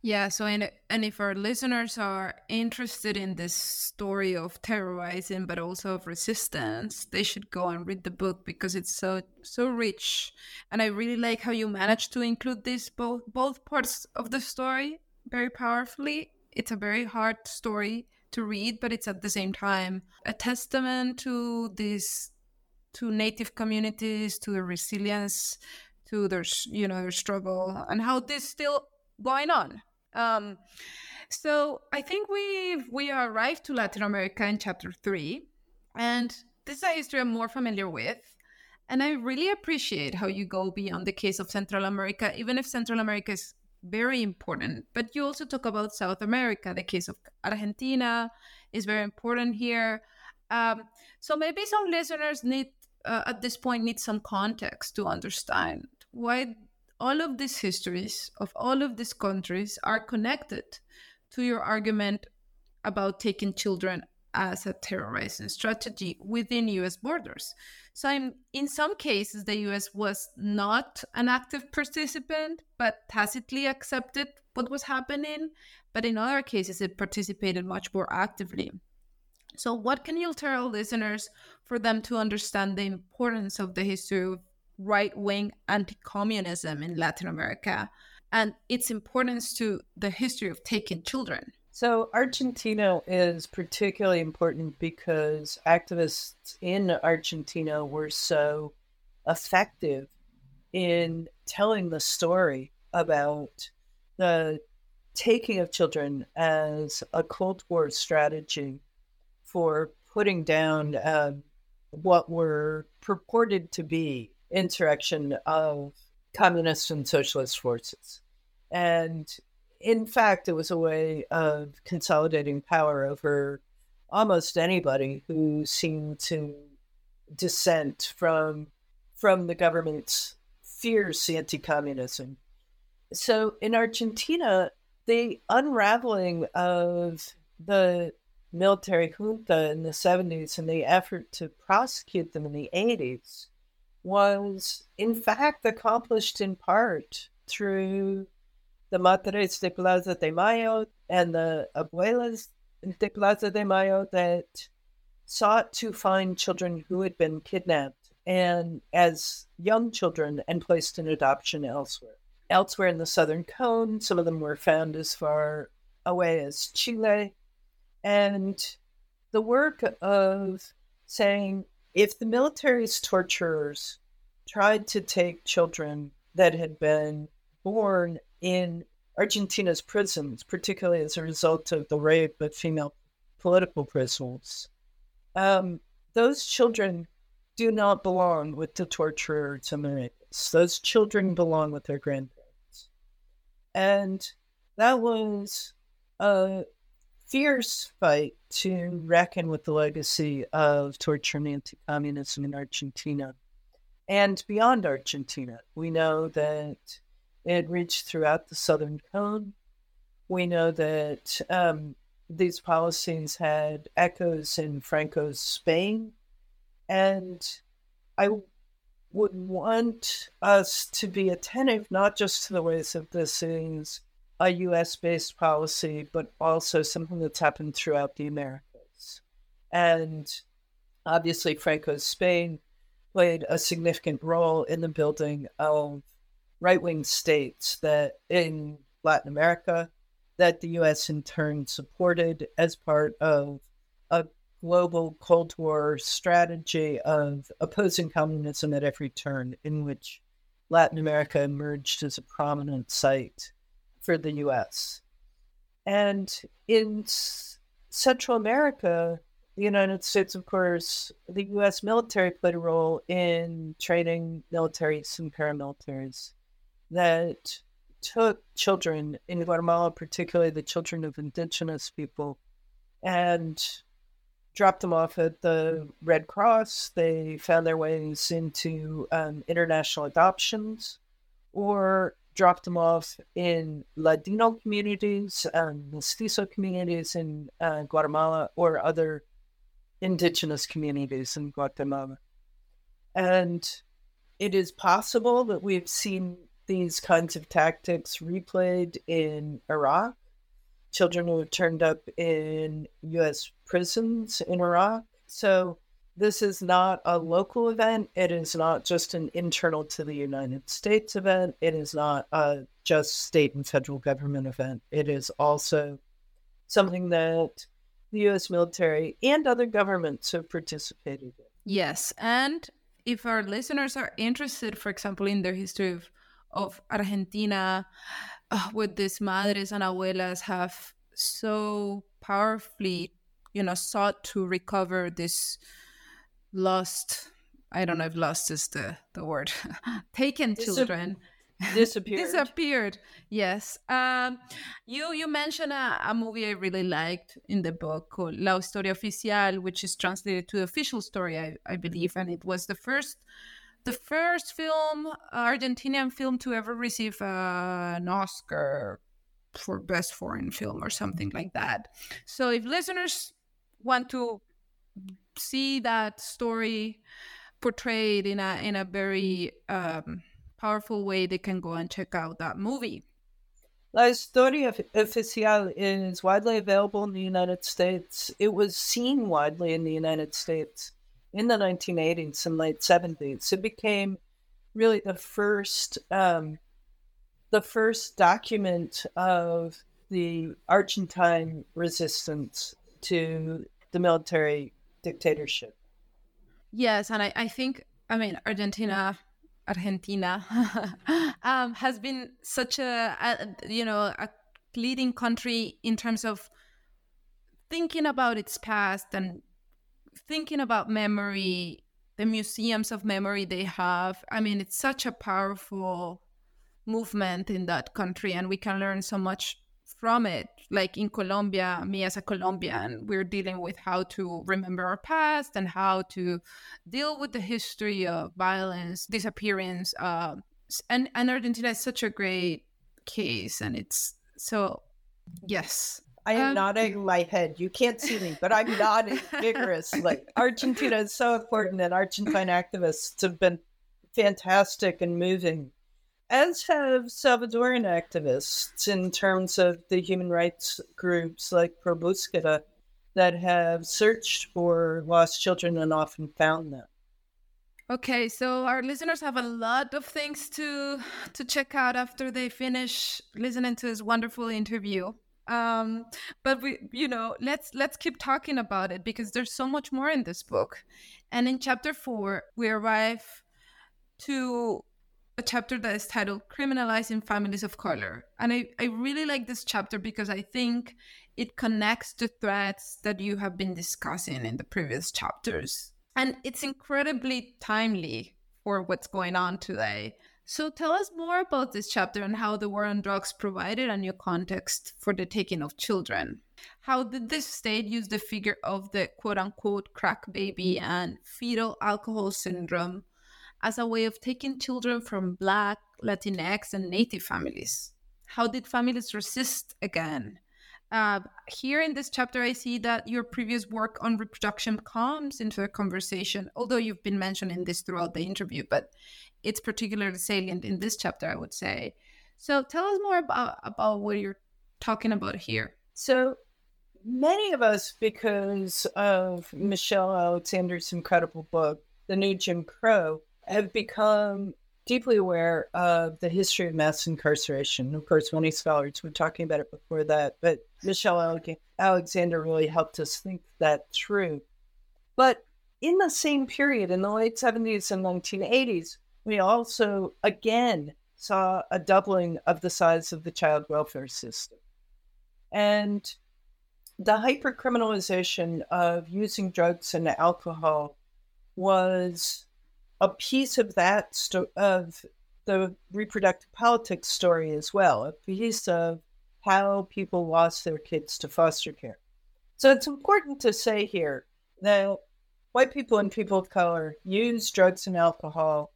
Yeah, so and, and if our listeners are interested in this story of terrorizing but also of resistance, they should go and read the book because it's so so rich. And I really like how you managed to include this both both parts of the story very powerfully. It's a very hard story to read, but it's at the same time a testament to this to native communities, to their resilience, to their you know their struggle and how this still going on um, so I think we we arrived to Latin America in chapter three, and this is a history I'm more familiar with. And I really appreciate how you go beyond the case of Central America, even if Central America is very important. But you also talk about South America. The case of Argentina is very important here. Um, so maybe some listeners need, uh, at this point, need some context to understand why all of these histories of all of these countries are connected to your argument about taking children as a terrorizing strategy within US borders. So I'm, in some cases the US was not an active participant but tacitly accepted what was happening, but in other cases it participated much more actively. So what can you tell listeners for them to understand the importance of the history of right wing anti communism in Latin America and its importance to the history of taking children. So, Argentina is particularly important because activists in Argentina were so effective in telling the story about the taking of children as a Cold War strategy for putting down uh, what were purported to be insurrection of communist and socialist forces. And in fact, it was a way of consolidating power over almost anybody who seemed to dissent from from the government's fierce anti-communism. So in Argentina, the unraveling of the military junta in the 70s and the effort to prosecute them in the 80s was in fact accomplished in part through the Madres de Plaza de Mayo and the Abuelas de Plaza de Mayo that sought to find children who had been kidnapped and as young children and placed in adoption elsewhere. Elsewhere in the southern cone, some of them were found as far away as Chile. And the work of saying if the military's torturers tried to take children that had been born in Argentina's prisons, particularly as a result of the rape of female political prisoners, um, those children do not belong with the torturers and the rapists. Those children belong with their grandparents. And that was a fierce fight to reckon with the legacy of torture and anti communism in Argentina and beyond Argentina. We know that it reached throughout the Southern Cone. We know that um, these policies had echoes in Franco's Spain. And I would want us to be attentive not just to the ways that this is a US based policy, but also something that's happened throughout the Americas. And obviously, Franco's Spain played a significant role in the building of right wing states that in Latin America that the US in turn supported as part of a global Cold War strategy of opposing communism at every turn, in which Latin America emerged as a prominent site for the US. And in Central America, the United States, of course, the US military played a role in training militaries and paramilitaries that took children in Guatemala, particularly the children of indigenous people, and dropped them off at the Red Cross. They found their ways into um, international adoptions or dropped them off in Ladino communities, and mestizo communities in uh, Guatemala, or other indigenous communities in Guatemala. And it is possible that we've seen these kinds of tactics replayed in Iraq. Children who turned up in U.S. prisons in Iraq. So this is not a local event. It is not just an internal to the United States event. It is not a just state and federal government event. It is also something that the U.S. military and other governments have participated in. Yes, and if our listeners are interested, for example, in the history of of Argentina, uh, with these madres and abuelas have so powerfully, you know, sought to recover this lost. I don't know if lost is the the word. taken children disappeared. disappeared. Yes. Um, you you mentioned a, a, movie I really liked in the book called La Historia Oficial, which is translated to official story, I, I believe, and it was the first the first film, Argentinian film to ever receive uh, an Oscar for best foreign film or something like that. So if listeners want to see that story portrayed in a in a very um, powerful way, they can go and check out that movie. La Historia Oficial is widely available in the United States. It was seen widely in the United States in the 1980s and late 70s. It became really the first um, the first document of the Argentine resistance to the military dictatorship. Yes, and I, I think I mean Argentina Argentina um, has been such a, a you know a leading country in terms of thinking about its past and thinking about memory, the museums of memory they have, I mean, it's such a powerful movement in that country, and we can learn so much from it. Like in Colombia, me as a Colombian, we're dealing with how to remember our past and how to deal with the history of violence, disappearance. Uh, and, and Argentina is such a great case, and it's so, yes, I am um, nodding my head. You can't see me, but I'm nodding vigorously. Argentina is so important, and Argentine activists have been fantastic and moving, as have Salvadoran activists in terms of the human rights groups like Pro that have searched for lost children and often found them. Okay, so our listeners have a lot of things to to check out after they finish listening to this wonderful interview um but we you know let's let's keep talking about it because there's so much more in this book and in chapter four we arrive to a chapter that is titled criminalizing families of color. And i i really like this chapter because i think it connects to threads that you have been discussing in the previous chapters. And it's incredibly timely for what's going on today. So tell us more about this chapter and how the war on drugs provided a new context for the taking of children. How did this state use the figure of the quote unquote crack baby and fetal alcohol syndrome as a way of taking children from Black, Latinx, and Native families? How did families resist again? Uh, here in this chapter, I see that your previous work on reproduction comes into the conversation, although you've been mentioning this throughout the interview, but it's particularly salient in this chapter, I would say. So tell us more about, about what you're talking about here. So many of us, because of Michelle Alexander's incredible book, the new Jim Crow, have become deeply aware of the history of mass incarceration. Of course, many scholars were talking about it before that, but Michelle Alexander really helped us think that through. But in the same period, in the late 70s and 1980s, we also again saw a doubling of the size of the child welfare system. And the hypercriminalization of using drugs and alcohol was a piece of that sto- of the reproductive politics story as well, a piece of how people lost their kids to foster care. So it's important to say here that white people and people of color use drugs and alcohol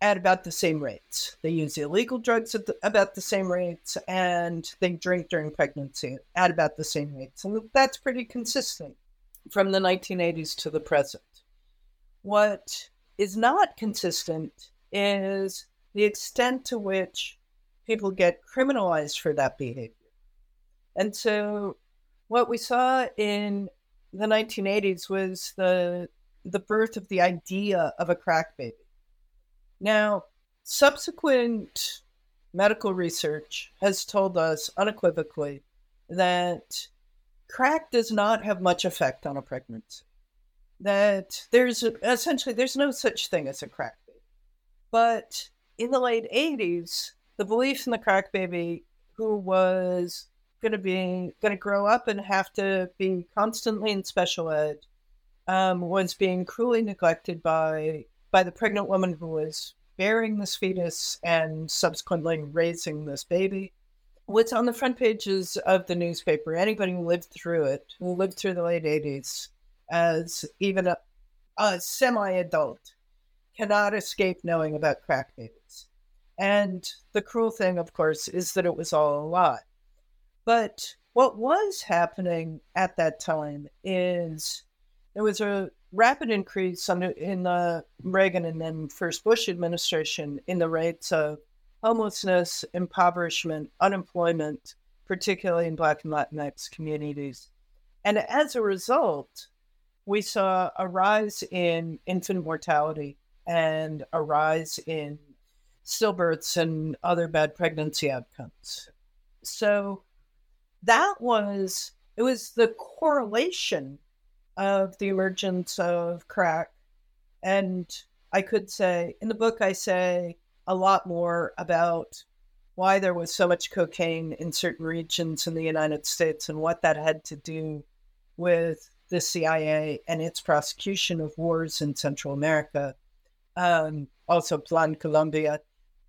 at about the same rates. They use illegal drugs at the, about the same rates, and they drink during pregnancy at about the same rates. And that's pretty consistent from the 1980s to the present. What is not consistent is the extent to which people get criminalized for that behavior. And so what we saw in the 1980s was the the birth of the idea of a crack baby. Now, subsequent medical research has told us unequivocally that crack does not have much effect on a pregnancy that there's essentially there's no such thing as a crack baby. But in the late 80s, the belief in the crack baby who was going to be going to grow up and have to be constantly in special ed um, was being cruelly neglected by by the pregnant woman who was bearing this fetus and subsequently raising this baby. What's on the front pages of the newspaper? Anybody who lived through it, who lived through the late 80s, as even a, a semi adult cannot escape knowing about crack babies. And the cruel thing, of course, is that it was all a lie. But what was happening at that time is there was a rapid increase in the Reagan and then first Bush administration in the rates of homelessness, impoverishment, unemployment, particularly in Black and Latinx communities. And as a result, we saw a rise in infant mortality and a rise in stillbirths and other bad pregnancy outcomes. So that was it was the correlation of the emergence of crack and I could say in the book I say a lot more about why there was so much cocaine in certain regions in the United States and what that had to do with the CIA and its prosecution of wars in Central America, um, also Plan Colombia.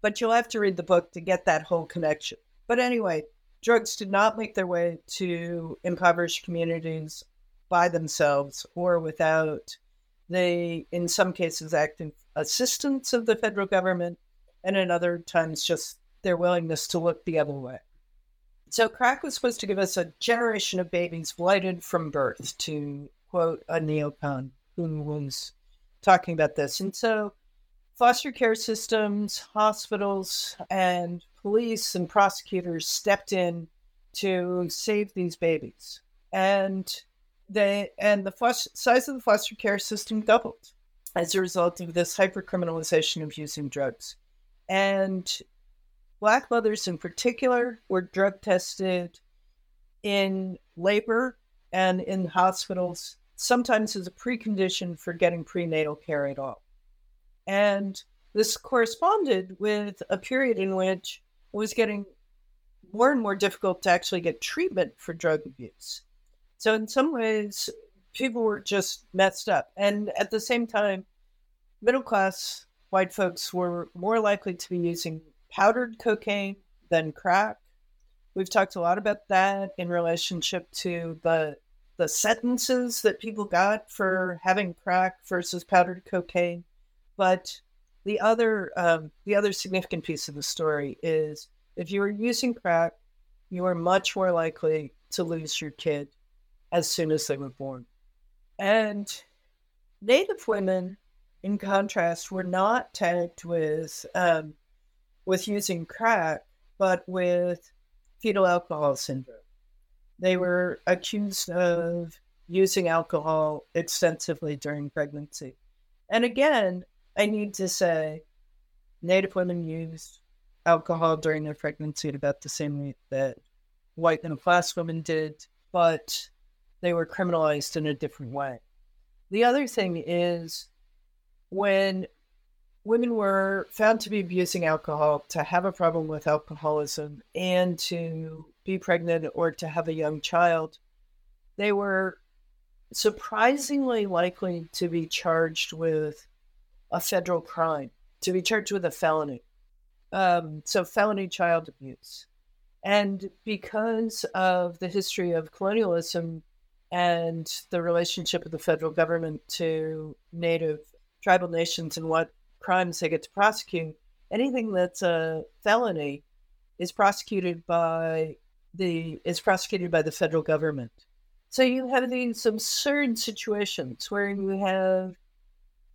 But you'll have to read the book to get that whole connection. But anyway, drugs did not make their way to impoverished communities by themselves or without the, in some cases, active assistance of the federal government, and in other times, just their willingness to look the other way. So crack was supposed to give us a generation of babies blighted from birth, to quote a neocon who was talking about this. And so foster care systems, hospitals, and police and prosecutors stepped in to save these babies. And they and the foster, size of the foster care system doubled as a result of this hypercriminalization of using drugs. And Black mothers in particular were drug tested in labor and in hospitals, sometimes as a precondition for getting prenatal care at all. And this corresponded with a period in which it was getting more and more difficult to actually get treatment for drug abuse. So, in some ways, people were just messed up. And at the same time, middle class white folks were more likely to be using powdered cocaine than crack. We've talked a lot about that in relationship to the the sentences that people got for having crack versus powdered cocaine. But the other um, the other significant piece of the story is if you are using crack, you are much more likely to lose your kid as soon as they were born. And Native women, in contrast, were not tagged with um, with using crack, but with fetal alcohol syndrome. They were accused of using alcohol extensively during pregnancy. And again, I need to say Native women used alcohol during their pregnancy at about the same rate that white middle class women did, but they were criminalized in a different way. The other thing is when women were found to be abusing alcohol, to have a problem with alcoholism, and to be pregnant or to have a young child, they were surprisingly likely to be charged with a federal crime, to be charged with a felony. Um, so, felony child abuse. And because of the history of colonialism and the relationship of the federal government to native tribal nations and what crimes they get to prosecute, anything that's a felony is prosecuted by the is prosecuted by the federal government. So you have these absurd situations where you have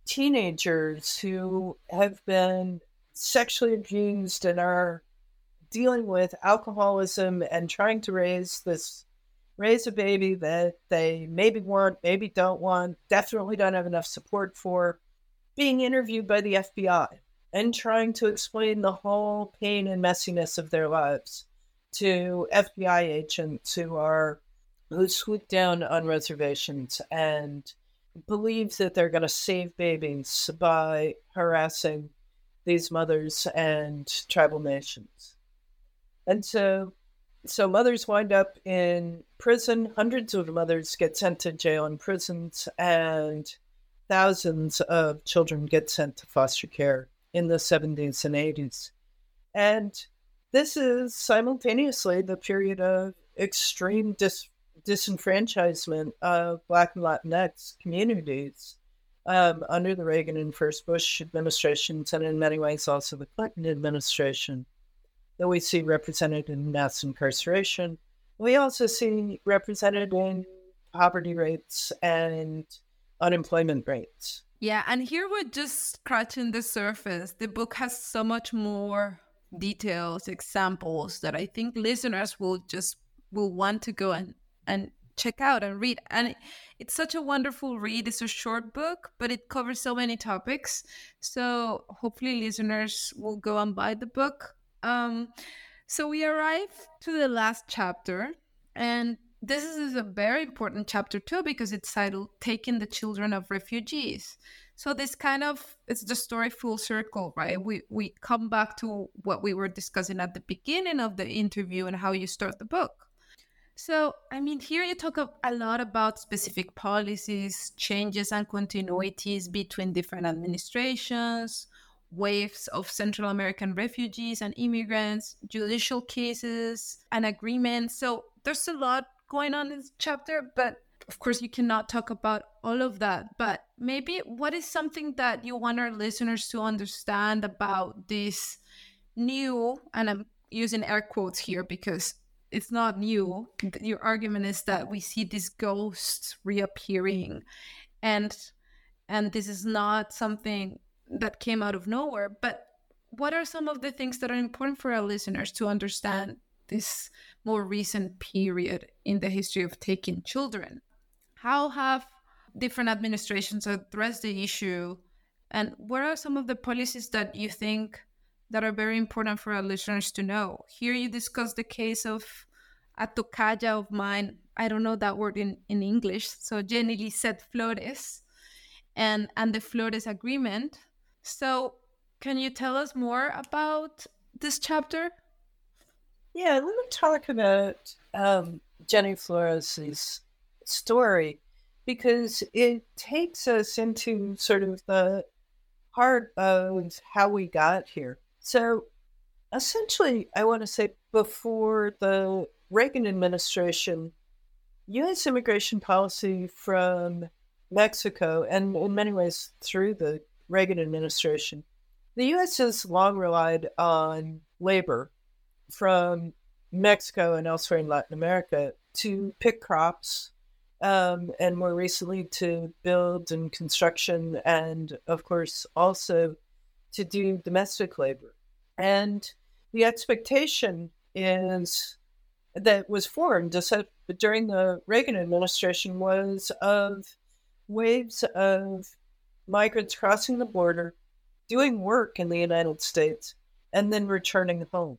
teenagers who have been sexually abused and are dealing with alcoholism and trying to raise this raise a baby that they maybe want, maybe don't want, definitely don't have enough support for, being interviewed by the FBI and trying to explain the whole pain and messiness of their lives to FBI agents who are who swoop down on reservations and believe that they're going to save babies by harassing these mothers and tribal nations. And so so mothers wind up in prison. Hundreds of mothers get sent to jail and prisons, and thousands of children get sent to foster care in the 70s and 80s. And this is simultaneously the period of extreme dis- disenfranchisement of Black and Latinx communities um, under the Reagan and first Bush administrations, and in many ways also the Clinton administration, that we see represented in mass incarceration. We also see represented in poverty rates and unemployment rates. Yeah, and here we're just scratching the surface. The book has so much more details, examples that I think listeners will just will want to go and and check out and read. And it's such a wonderful read. It's a short book, but it covers so many topics. So hopefully listeners will go and buy the book. Um, so we arrive to the last chapter, and this is a very important chapter too because it's titled "Taking the Children of Refugees." So this kind of it's the story full circle, right? We we come back to what we were discussing at the beginning of the interview and how you start the book. So, I mean, here you talk a lot about specific policies, changes, and continuities between different administrations, waves of Central American refugees and immigrants, judicial cases, and agreements. So, there's a lot going on in this chapter, but of course, you cannot talk about all of that. But maybe what is something that you want our listeners to understand about this new, and I'm using air quotes here because it's not new. Your argument is that we see these ghosts reappearing, and and this is not something that came out of nowhere. But what are some of the things that are important for our listeners to understand this more recent period in the history of taking children? How have different administrations addressed the issue? And what are some of the policies that you think that are very important for our listeners to know. Here you discuss the case of a tocaya of mine. I don't know that word in, in English. So Jenny Lisette Flores and, and the Flores Agreement. So can you tell us more about this chapter? Yeah, let me talk about um, Jenny Flores' story because it takes us into sort of the heart of how we got here. So essentially, I want to say before the Reagan administration, U.S. immigration policy from Mexico, and in many ways through the Reagan administration, the U.S. has long relied on labor from Mexico and elsewhere in Latin America to pick crops, um, and more recently to build and construction, and of course also to do domestic labor. And the expectation is that was formed during the Reagan administration was of waves of migrants crossing the border, doing work in the United States, and then returning home.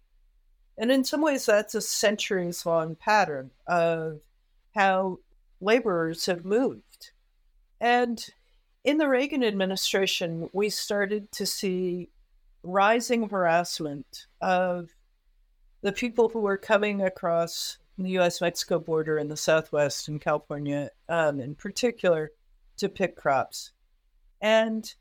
And in some ways, that's a centuries long pattern of how laborers have moved. And in the Reagan administration, we started to see rising harassment of the people who were coming across the US Mexico border in the Southwest and California um, in particular to pick crops. And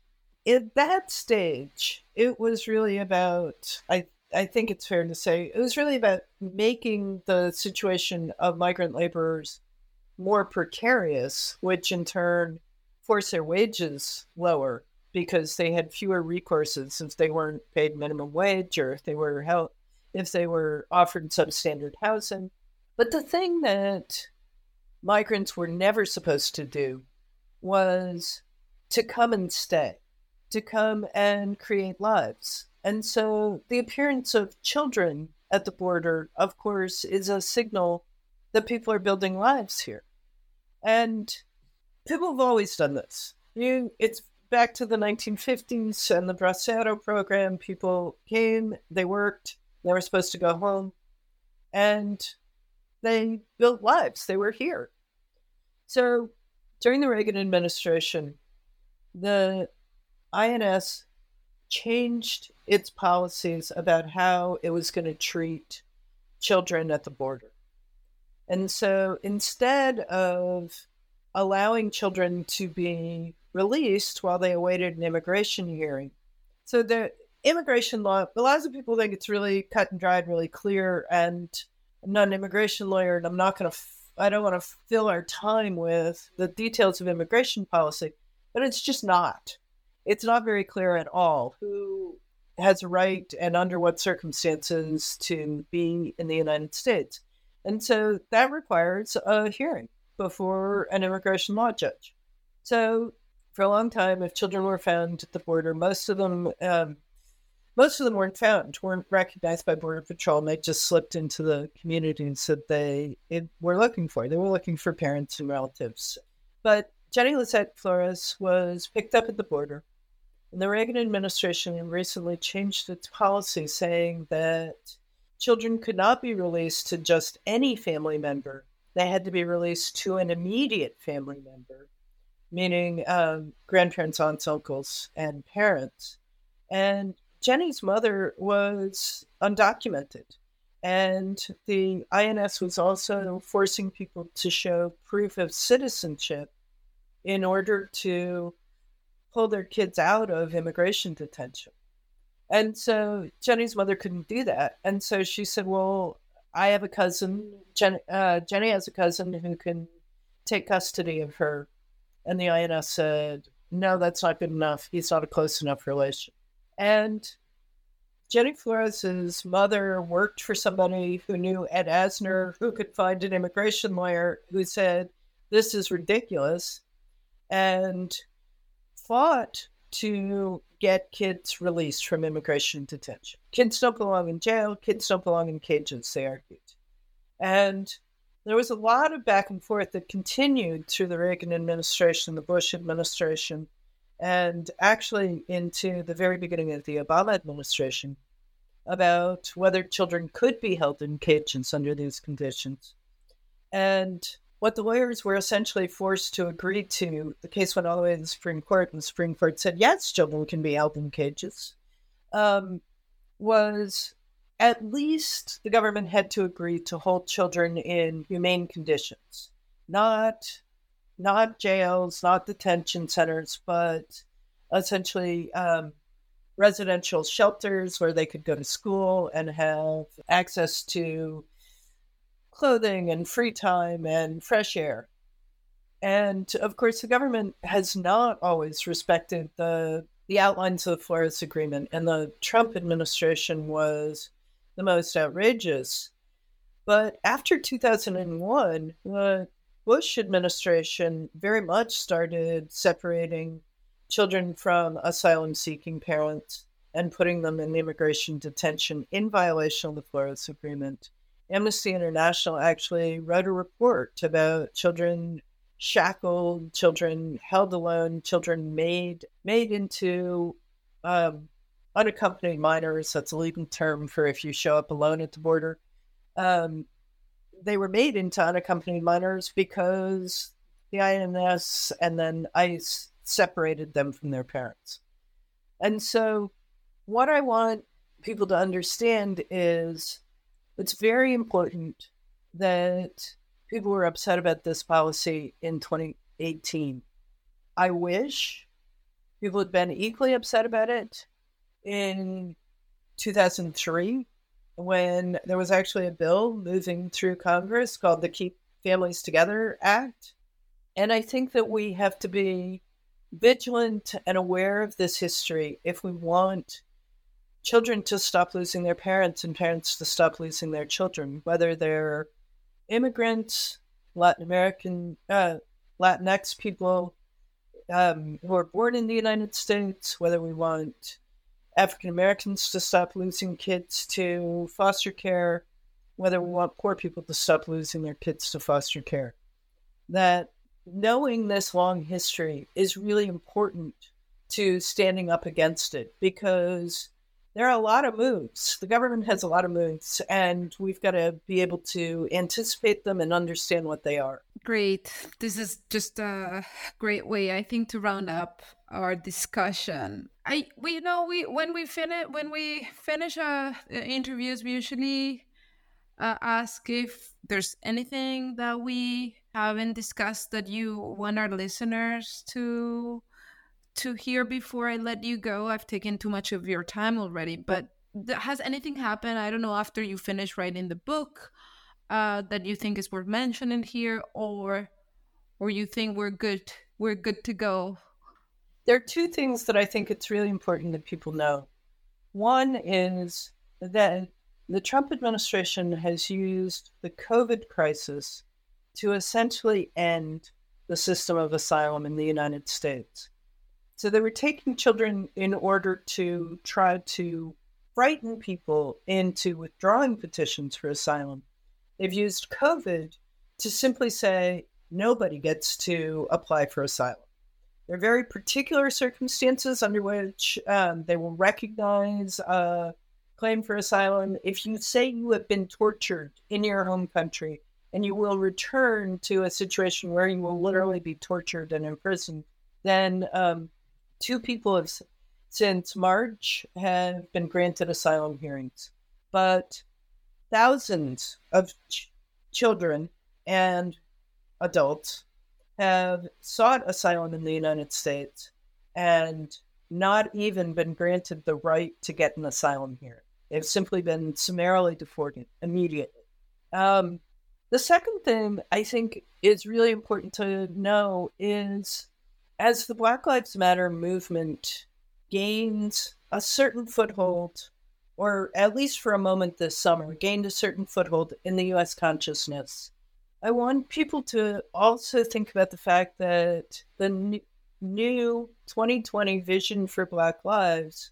at that stage, it was really about, I, I think it's fair to say, it was really about making the situation of migrant laborers more precarious, which in turn forced their wages lower because they had fewer recourses since they weren't paid minimum wage or if they were if they were offered substandard housing. But the thing that migrants were never supposed to do was to come and stay, to come and create lives. And so the appearance of children at the border, of course, is a signal that people are building lives here. And people have always done this. You, it's back to the 1950s and the Bracero program. People came, they worked, they were supposed to go home, and they built lives. They were here. So during the Reagan administration, the INS changed its policies about how it was going to treat children at the border. And so instead of allowing children to be released while they awaited an immigration hearing, so the immigration law, lots of people think it's really cut and dried, really clear. And I'm not an immigration lawyer, and I'm not going to, I don't want to fill our time with the details of immigration policy, but it's just not. It's not very clear at all who has a right and under what circumstances to be in the United States. And so that requires a hearing before an immigration law judge. So for a long time, if children were found at the border, most of them, um, most of them weren't found, weren't recognized by Border Patrol, and they just slipped into the communities that they were looking for. They were looking for parents and relatives. But Jenny Lisette Flores was picked up at the border. The Reagan administration recently changed its policy saying that children could not be released to just any family member. They had to be released to an immediate family member, meaning um, grandparents, aunts, uncles, and parents. And Jenny's mother was undocumented. And the INS was also forcing people to show proof of citizenship in order to pull their kids out of immigration detention. And so Jenny's mother couldn't do that. And so she said, Well, I have a cousin, Jen, uh, Jenny has a cousin who can take custody of her. And the INS said, No, that's not good enough. He's not a close enough relation. And Jenny Flores's mother worked for somebody who knew Ed Asner, who could find an immigration lawyer who said, This is ridiculous, and fought to get kids released from immigration detention. Kids don't belong in jail, kids don't belong in cages, they argued. And there was a lot of back and forth that continued through the Reagan administration, the Bush administration, and actually into the very beginning of the Obama administration about whether children could be held in cages under these conditions. And what the lawyers were essentially forced to agree to, the case went all the way to the Supreme Court, and the Supreme Court said, yes, children can be held in cages, um, was at least the government had to agree to hold children in humane conditions, not not jails, not detention centers, but essentially um, residential shelters where they could go to school and have access to clothing and free time and fresh air. And of course, the government has not always respected the the outlines of the Flores Agreement, and the Trump administration was the most outrageous. But after 2001, the Bush administration very much started separating children from asylum seeking parents and putting them in immigration detention in violation of the Flores Agreement. Amnesty International actually wrote a report about children shackled, children held alone, children made made into um, unaccompanied minors. That's a legal term for if you show up alone at the border. Um, they were made into unaccompanied minors because the INS and then ICE separated them from their parents. And so, what I want people to understand is it's very important that people were upset about this policy in 2018. I wish people had been equally upset about it in 2003 when there was actually a bill moving through Congress called the Keep Families Together Act. And I think that we have to be vigilant and aware of this history if we want children to stop losing their parents and parents to stop losing their children, whether they're immigrants, Latin American, uh, Latinx people um, who are born in the United States, whether we want African Americans to stop losing kids to foster care, whether we want poor people to stop losing their kids to foster care. That knowing this long history is really important to standing up against it because there are a lot of moves. The government has a lot of moves, and we've got to be able to anticipate them and understand what they are. Great. This is just a great way, I think, to round up our discussion. I, we you know, we when we finish when we finish uh, interviews, we usually uh, ask if there's anything that we haven't discussed that you want our listeners to to hear before I let you go. I've taken too much of your time already, but has anything happened? I don't know after you finish writing the book uh, that you think is worth mentioning here, or or you think we're good, we're good to go. There are two things that I think it's really important that people know. One is that the Trump administration has used the COVID crisis to essentially end the system of asylum in the United States. So they were taking children in order to try to frighten people into withdrawing petitions for asylum. They've used COVID to simply say nobody gets to apply for asylum. There are very particular circumstances under which um, they will recognize a claim for asylum. If you say you have been tortured in your home country and you will return to a situation where you will literally be tortured and imprisoned, then um, two people have since March have been granted asylum hearings, but thousands of ch- children and adults have sought asylum in the United States and not even been granted the right to get an asylum here. They've simply been summarily deported immediately. Um, the second thing I think is really important to know is as the Black Lives Matter movement gains a certain foothold, or at least for a moment this summer, gained a certain foothold in the US consciousness, I want people to also think about the fact that the new 2020 Vision for Black Lives,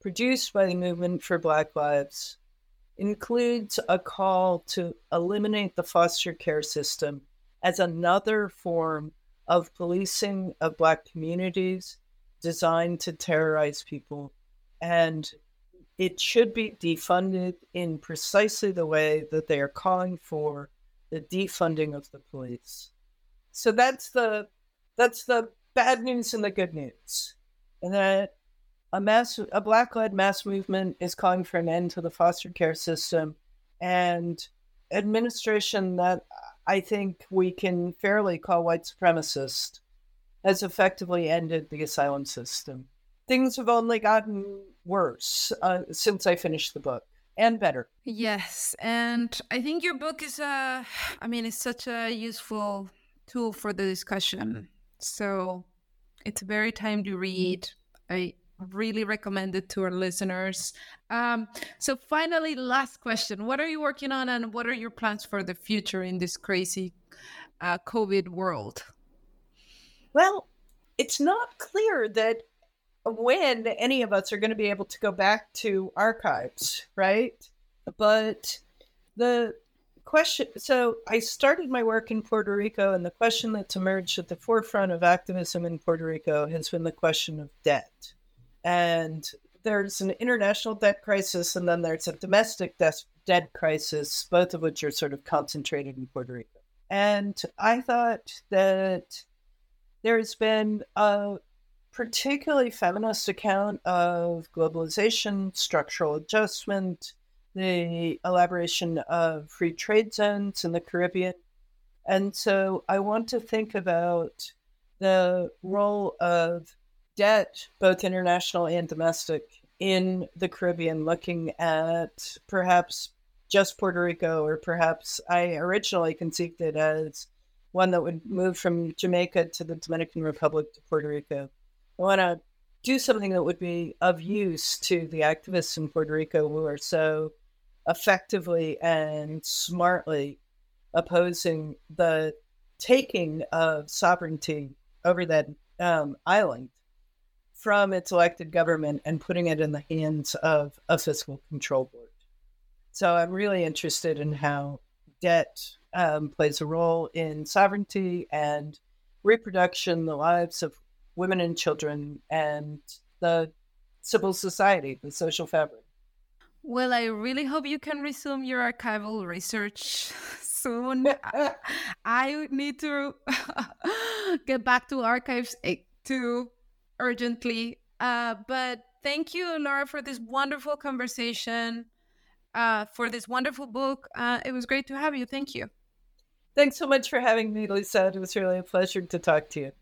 produced by the Movement for Black Lives, includes a call to eliminate the foster care system as another form of policing of Black communities designed to terrorize people. And it should be defunded in precisely the way that they are calling for the defunding of the police. So that's the that's the bad news and the good news. And that a mass a black led mass movement is calling for an end to the foster care system and administration that I think we can fairly call white supremacist, has effectively ended the asylum system. Things have only gotten worse uh, since I finished the book and better. Yes, and I think your book is a I mean it's such a useful tool for the discussion. So it's a very time to read. I really recommend it to our listeners. Um, so, finally, last question What are you working on and what are your plans for the future in this crazy uh, COVID world? Well, it's not clear that when any of us are going to be able to go back to archives, right? But the question so I started my work in Puerto Rico, and the question that's emerged at the forefront of activism in Puerto Rico has been the question of debt. And there's an international debt crisis, and then there's a domestic debt crisis, both of which are sort of concentrated in Puerto Rico. And I thought that there's been a particularly feminist account of globalization, structural adjustment, the elaboration of free trade zones in the Caribbean. And so I want to think about the role of debt, both international and domestic, in the Caribbean, looking at perhaps just Puerto Rico, or perhaps I originally conceived it as one that would move from Jamaica to the Dominican Republic to Puerto Rico. I want to do something that would be of use to the activists in Puerto Rico who are so effectively and smartly opposing the taking of sovereignty over that um, island from its elected government and putting it in the hands of a fiscal control board. So I'm really interested in how debt um, plays a role in sovereignty and reproduction, the lives of women and children, and the civil society, the social fabric. Well, I really hope you can resume your archival research soon. I need to get back to archives eh, too urgently. Uh, but thank you, Laura, for this wonderful conversation uh, for this wonderful book. Uh, it was great to have you. Thank you. Thanks so much for having me, Lisa. It was really a pleasure to talk to you.